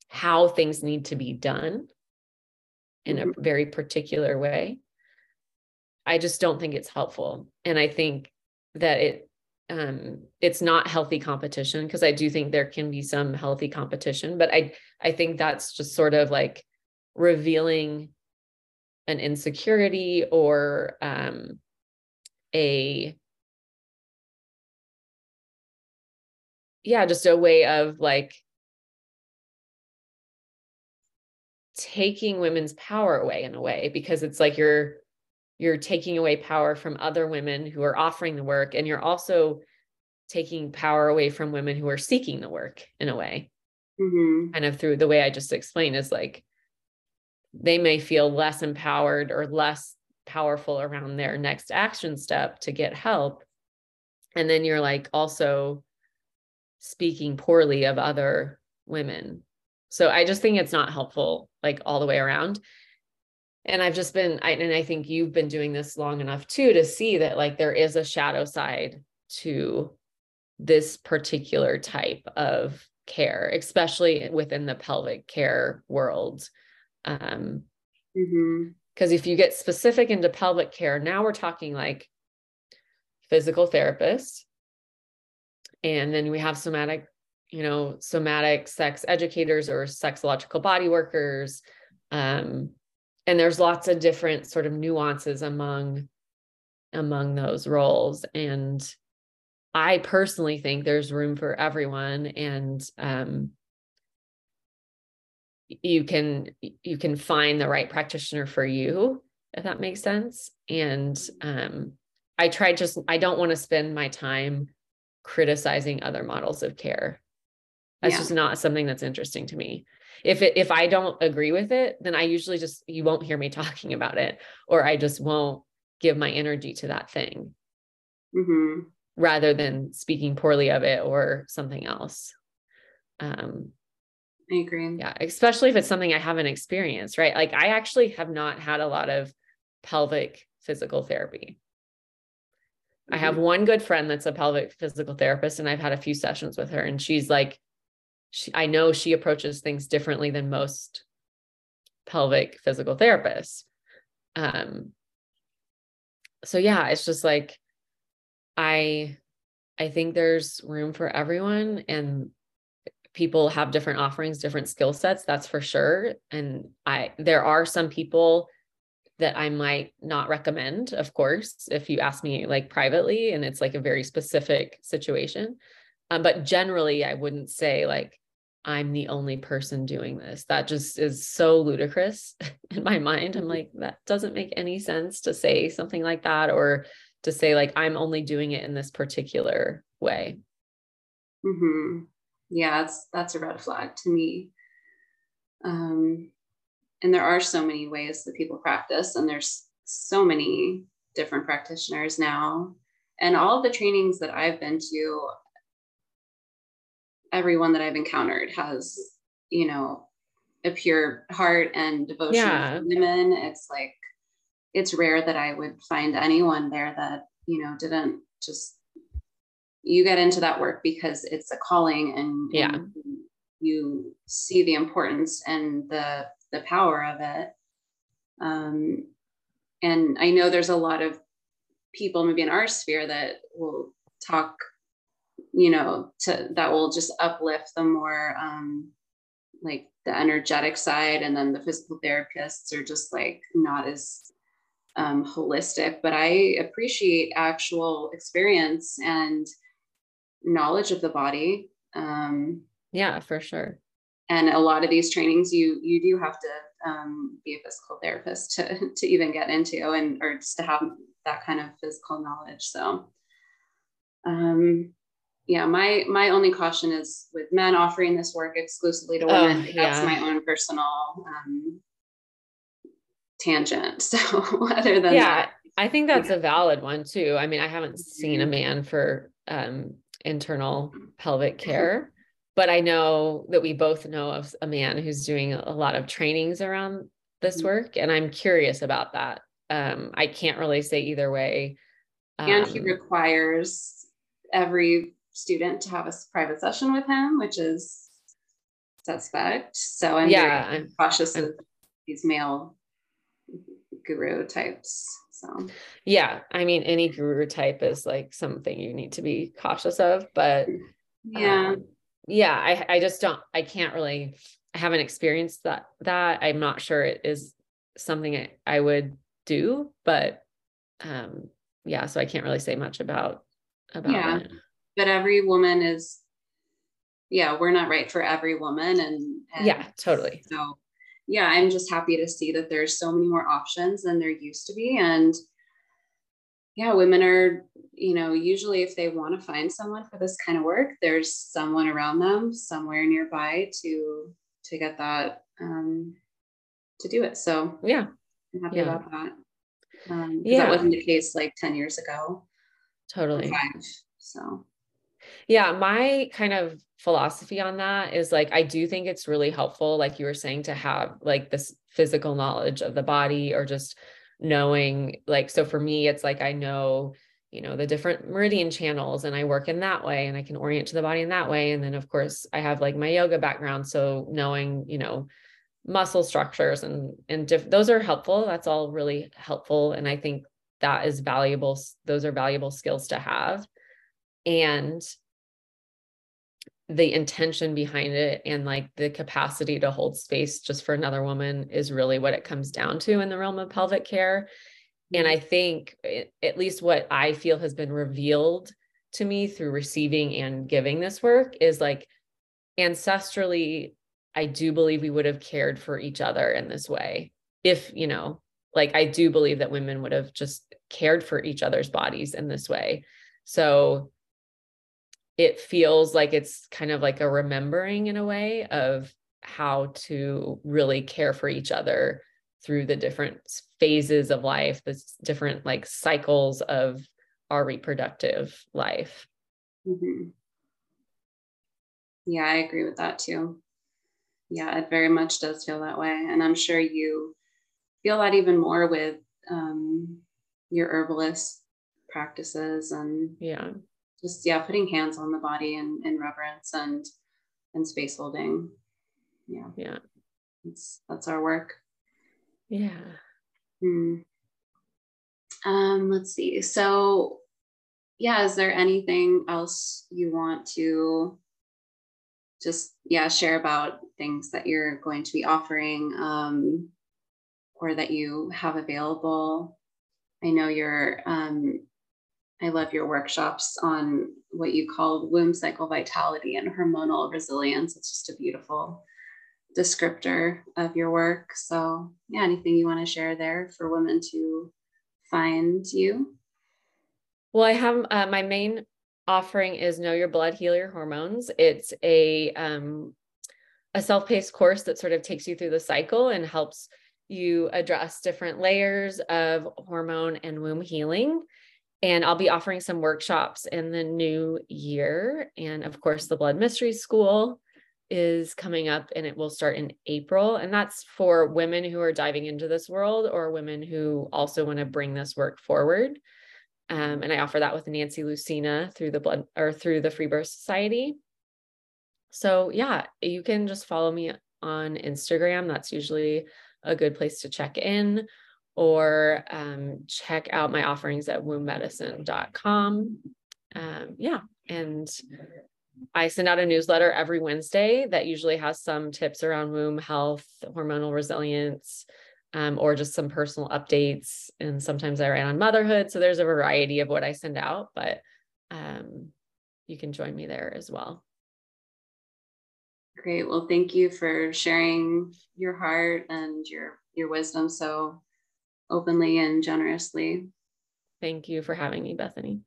how things need to be done in a Mm-hmm. very particular way, I just don't think it's helpful. And I think that it um it's not healthy competition because I do think there can be some healthy competition, but I I think that's just sort of like revealing an insecurity or um a yeah, just a way of like taking women's power away in a way because it's like you're you're taking away power from other women who are offering the work and you're also taking power away from women who are seeking the work in a way Mm-hmm. kind of through the way i just explained is like they may feel less empowered or less powerful around their next action step to get help and then you're like also speaking poorly of other women. So i just think it's not helpful like all the way around. And i've just been I, and i think you've been doing this long enough too to see that like there is a shadow side to this particular type of care especially within the pelvic care world. Um Mm-hmm. because if you get specific into pelvic care now we're talking like physical therapists and then we have somatic you know somatic sex educators or sexological body workers. Um and there's lots of different sort of nuances among among those roles. And i personally think there's room for everyone. And um you can you can find the right practitioner for you if that makes sense. And um i try just i don't want to spend my time criticizing other models of care that's Yeah. just not something that's interesting to me if it if i don't agree with it then i usually just you won't hear me talking about it or i just won't give my energy to that thing Mm-hmm. rather than speaking poorly of it or something else um I agree. yeah especially if it's something i haven't experienced right like i actually have not had a lot of pelvic physical therapy i have one good friend that's a pelvic physical therapist and i've had a few sessions with her and she's like she, i know she approaches things differently than most pelvic physical therapists. Um so yeah it's just like i i think there's room for everyone and people have different offerings different skill sets that's for sure. And i there are some people that i might not recommend of course if you ask me like privately and it's like a very specific situation. Um, but generally i wouldn't say like i'm the only person doing this. That just is so ludicrous in my mind. I'm like that doesn't make any sense to say something like that or to say like i'm only doing it in this particular way. Mm-hmm. Yeah, that's that's a red flag to me. Um, and there are so many ways that people practice, and there's so many different practitioners now. And all the trainings that I've been to, everyone that I've encountered has, you know, a pure heart and devotion Yeah. women. It's like it's rare that I would find anyone there that, you know, didn't just you get into that work because it's a calling and, Yeah. and you see the importance and the the power of it. Um, and I know there's a lot of people maybe in our sphere that will talk, you know, to that will just uplift the more um, like the energetic side, and then the physical therapists are just like not as um, holistic. But I appreciate actual experience and knowledge of the body. Um, yeah for sure and a lot of these trainings you you do have to um, be a physical therapist to to even get into and or just to have that kind of physical knowledge so. Um yeah my my only caution is with men offering this work exclusively to Oh, women that's my own personal um tangent so other than yeah that i think that's a valid one too. I mean i haven't seen a man for um internal pelvic care. But I know that we both know of a man who's doing a lot of trainings around this mm-hmm. work, and I'm curious about that. Um, I can't really say either way. Um, and he um, requires every student to have a private session with him, which is suspect. So I'm yeah, I'm, cautious I'm, of these male guru types. So yeah, I mean, any guru type is like something you need to be cautious of, but yeah, um, yeah, I I just don't, I can't really, I haven't experienced that. That I'm not sure it is something I, I would do, but um, yeah, so I can't really say much about about yeah. it. But every woman is, yeah, we're not right for every woman, and, and yeah, totally. So yeah, I'm just happy to see that there's so many more options than there used to be. And yeah, women are, you know, usually if they want to find someone for this kind of work, there's someone around them somewhere nearby to to get that um to do it. So yeah, I'm happy yeah. about that. Um, yeah, that wasn't the case like 10 years ago. Totally. Five. So yeah, my kind of philosophy on that is like I do think it's really helpful like you were saying to have like this physical knowledge of the body or just knowing like so for me it's like I know you know the different meridian channels and I work in that way and I can orient to the body in that way. And then of course I have like my yoga background. So knowing you know muscle structures and and diff- those are helpful. That's all really helpful. And I think that is valuable those are valuable skills to have. And the intention behind it and like the capacity to hold space just for another woman is really what it comes down to in the realm of pelvic care. And i think at least what i feel has been revealed to me through receiving and giving this work is like ancestrally i do believe we would have cared for each other in this way if you know like i do believe that women would have just cared for each other's bodies in this way. So it feels like it's kind of like a remembering in a way of how to really care for each other through the different phases of life, the different like cycles of our reproductive life. Mm-hmm. Yeah, I agree with that too. Yeah, it very much does feel that way. And I'm sure you feel that even more with um, your herbalist practices and yeah just yeah putting hands on the body and in reverence and and space holding. Yeah. Yeah. That's that's our work. Yeah. Hmm. um let's see. So yeah is there anything else you want to just yeah share about things that you're going to be offering um or that you have available? I know you're um I love your workshops on what you call womb cycle vitality and hormonal resilience. It's just a beautiful descriptor of your work. So, yeah, anything you want to share there for women to find you? Well, I have uh, my main offering is Know Your Blood, Heal Your Hormones. It's a um, a self-paced course that sort of takes you through the cycle and helps you address different layers of hormone and womb healing and I'll be offering some workshops in the new year. And of course, the Blood Mystery School is coming up and it will start in April. And that's for women who are diving into this world or women who also want to bring this work forward. Um, and I offer that with Nancy Lucina through the blood or through the Free Birth Society. So yeah, you can just follow me on Instagram. That's usually a good place to check in or um, check out my offerings at wombmedicine.com. Um, yeah. And I send out a newsletter every Wednesday that usually has some tips around womb health, hormonal resilience, um, or just some personal updates. And sometimes I write on motherhood. So there's a variety of what I send out, but um, you can join me there as well. Great. Well, thank you for sharing your heart and your your wisdom so openly and generously. Thank you for having me, Bethany.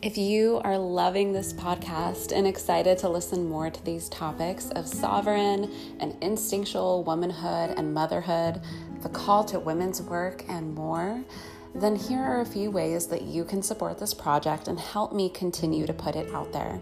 If you are loving this podcast and excited to listen more to these topics of sovereign and instinctual womanhood and motherhood, the call to women's work, and more, then here are a few ways that you can support this project and help me continue to put it out there.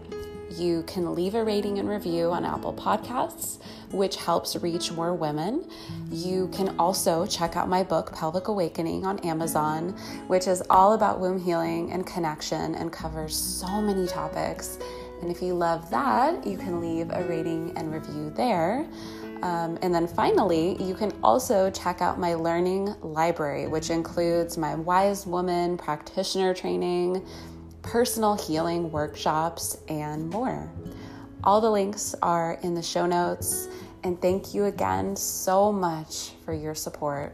You can leave a rating and review on Apple Podcasts, which helps reach more women. You can also check out my book, Pelvic Awakening, on Amazon, which is all about womb healing and connection and covers so many topics. And if you love that, you can leave a rating and review there. Um, and then finally, you can also check out my learning library, which includes my Wise Woman practitioner training personal healing workshops, and more. All the links are in the show notes. And thank you again so much for your support.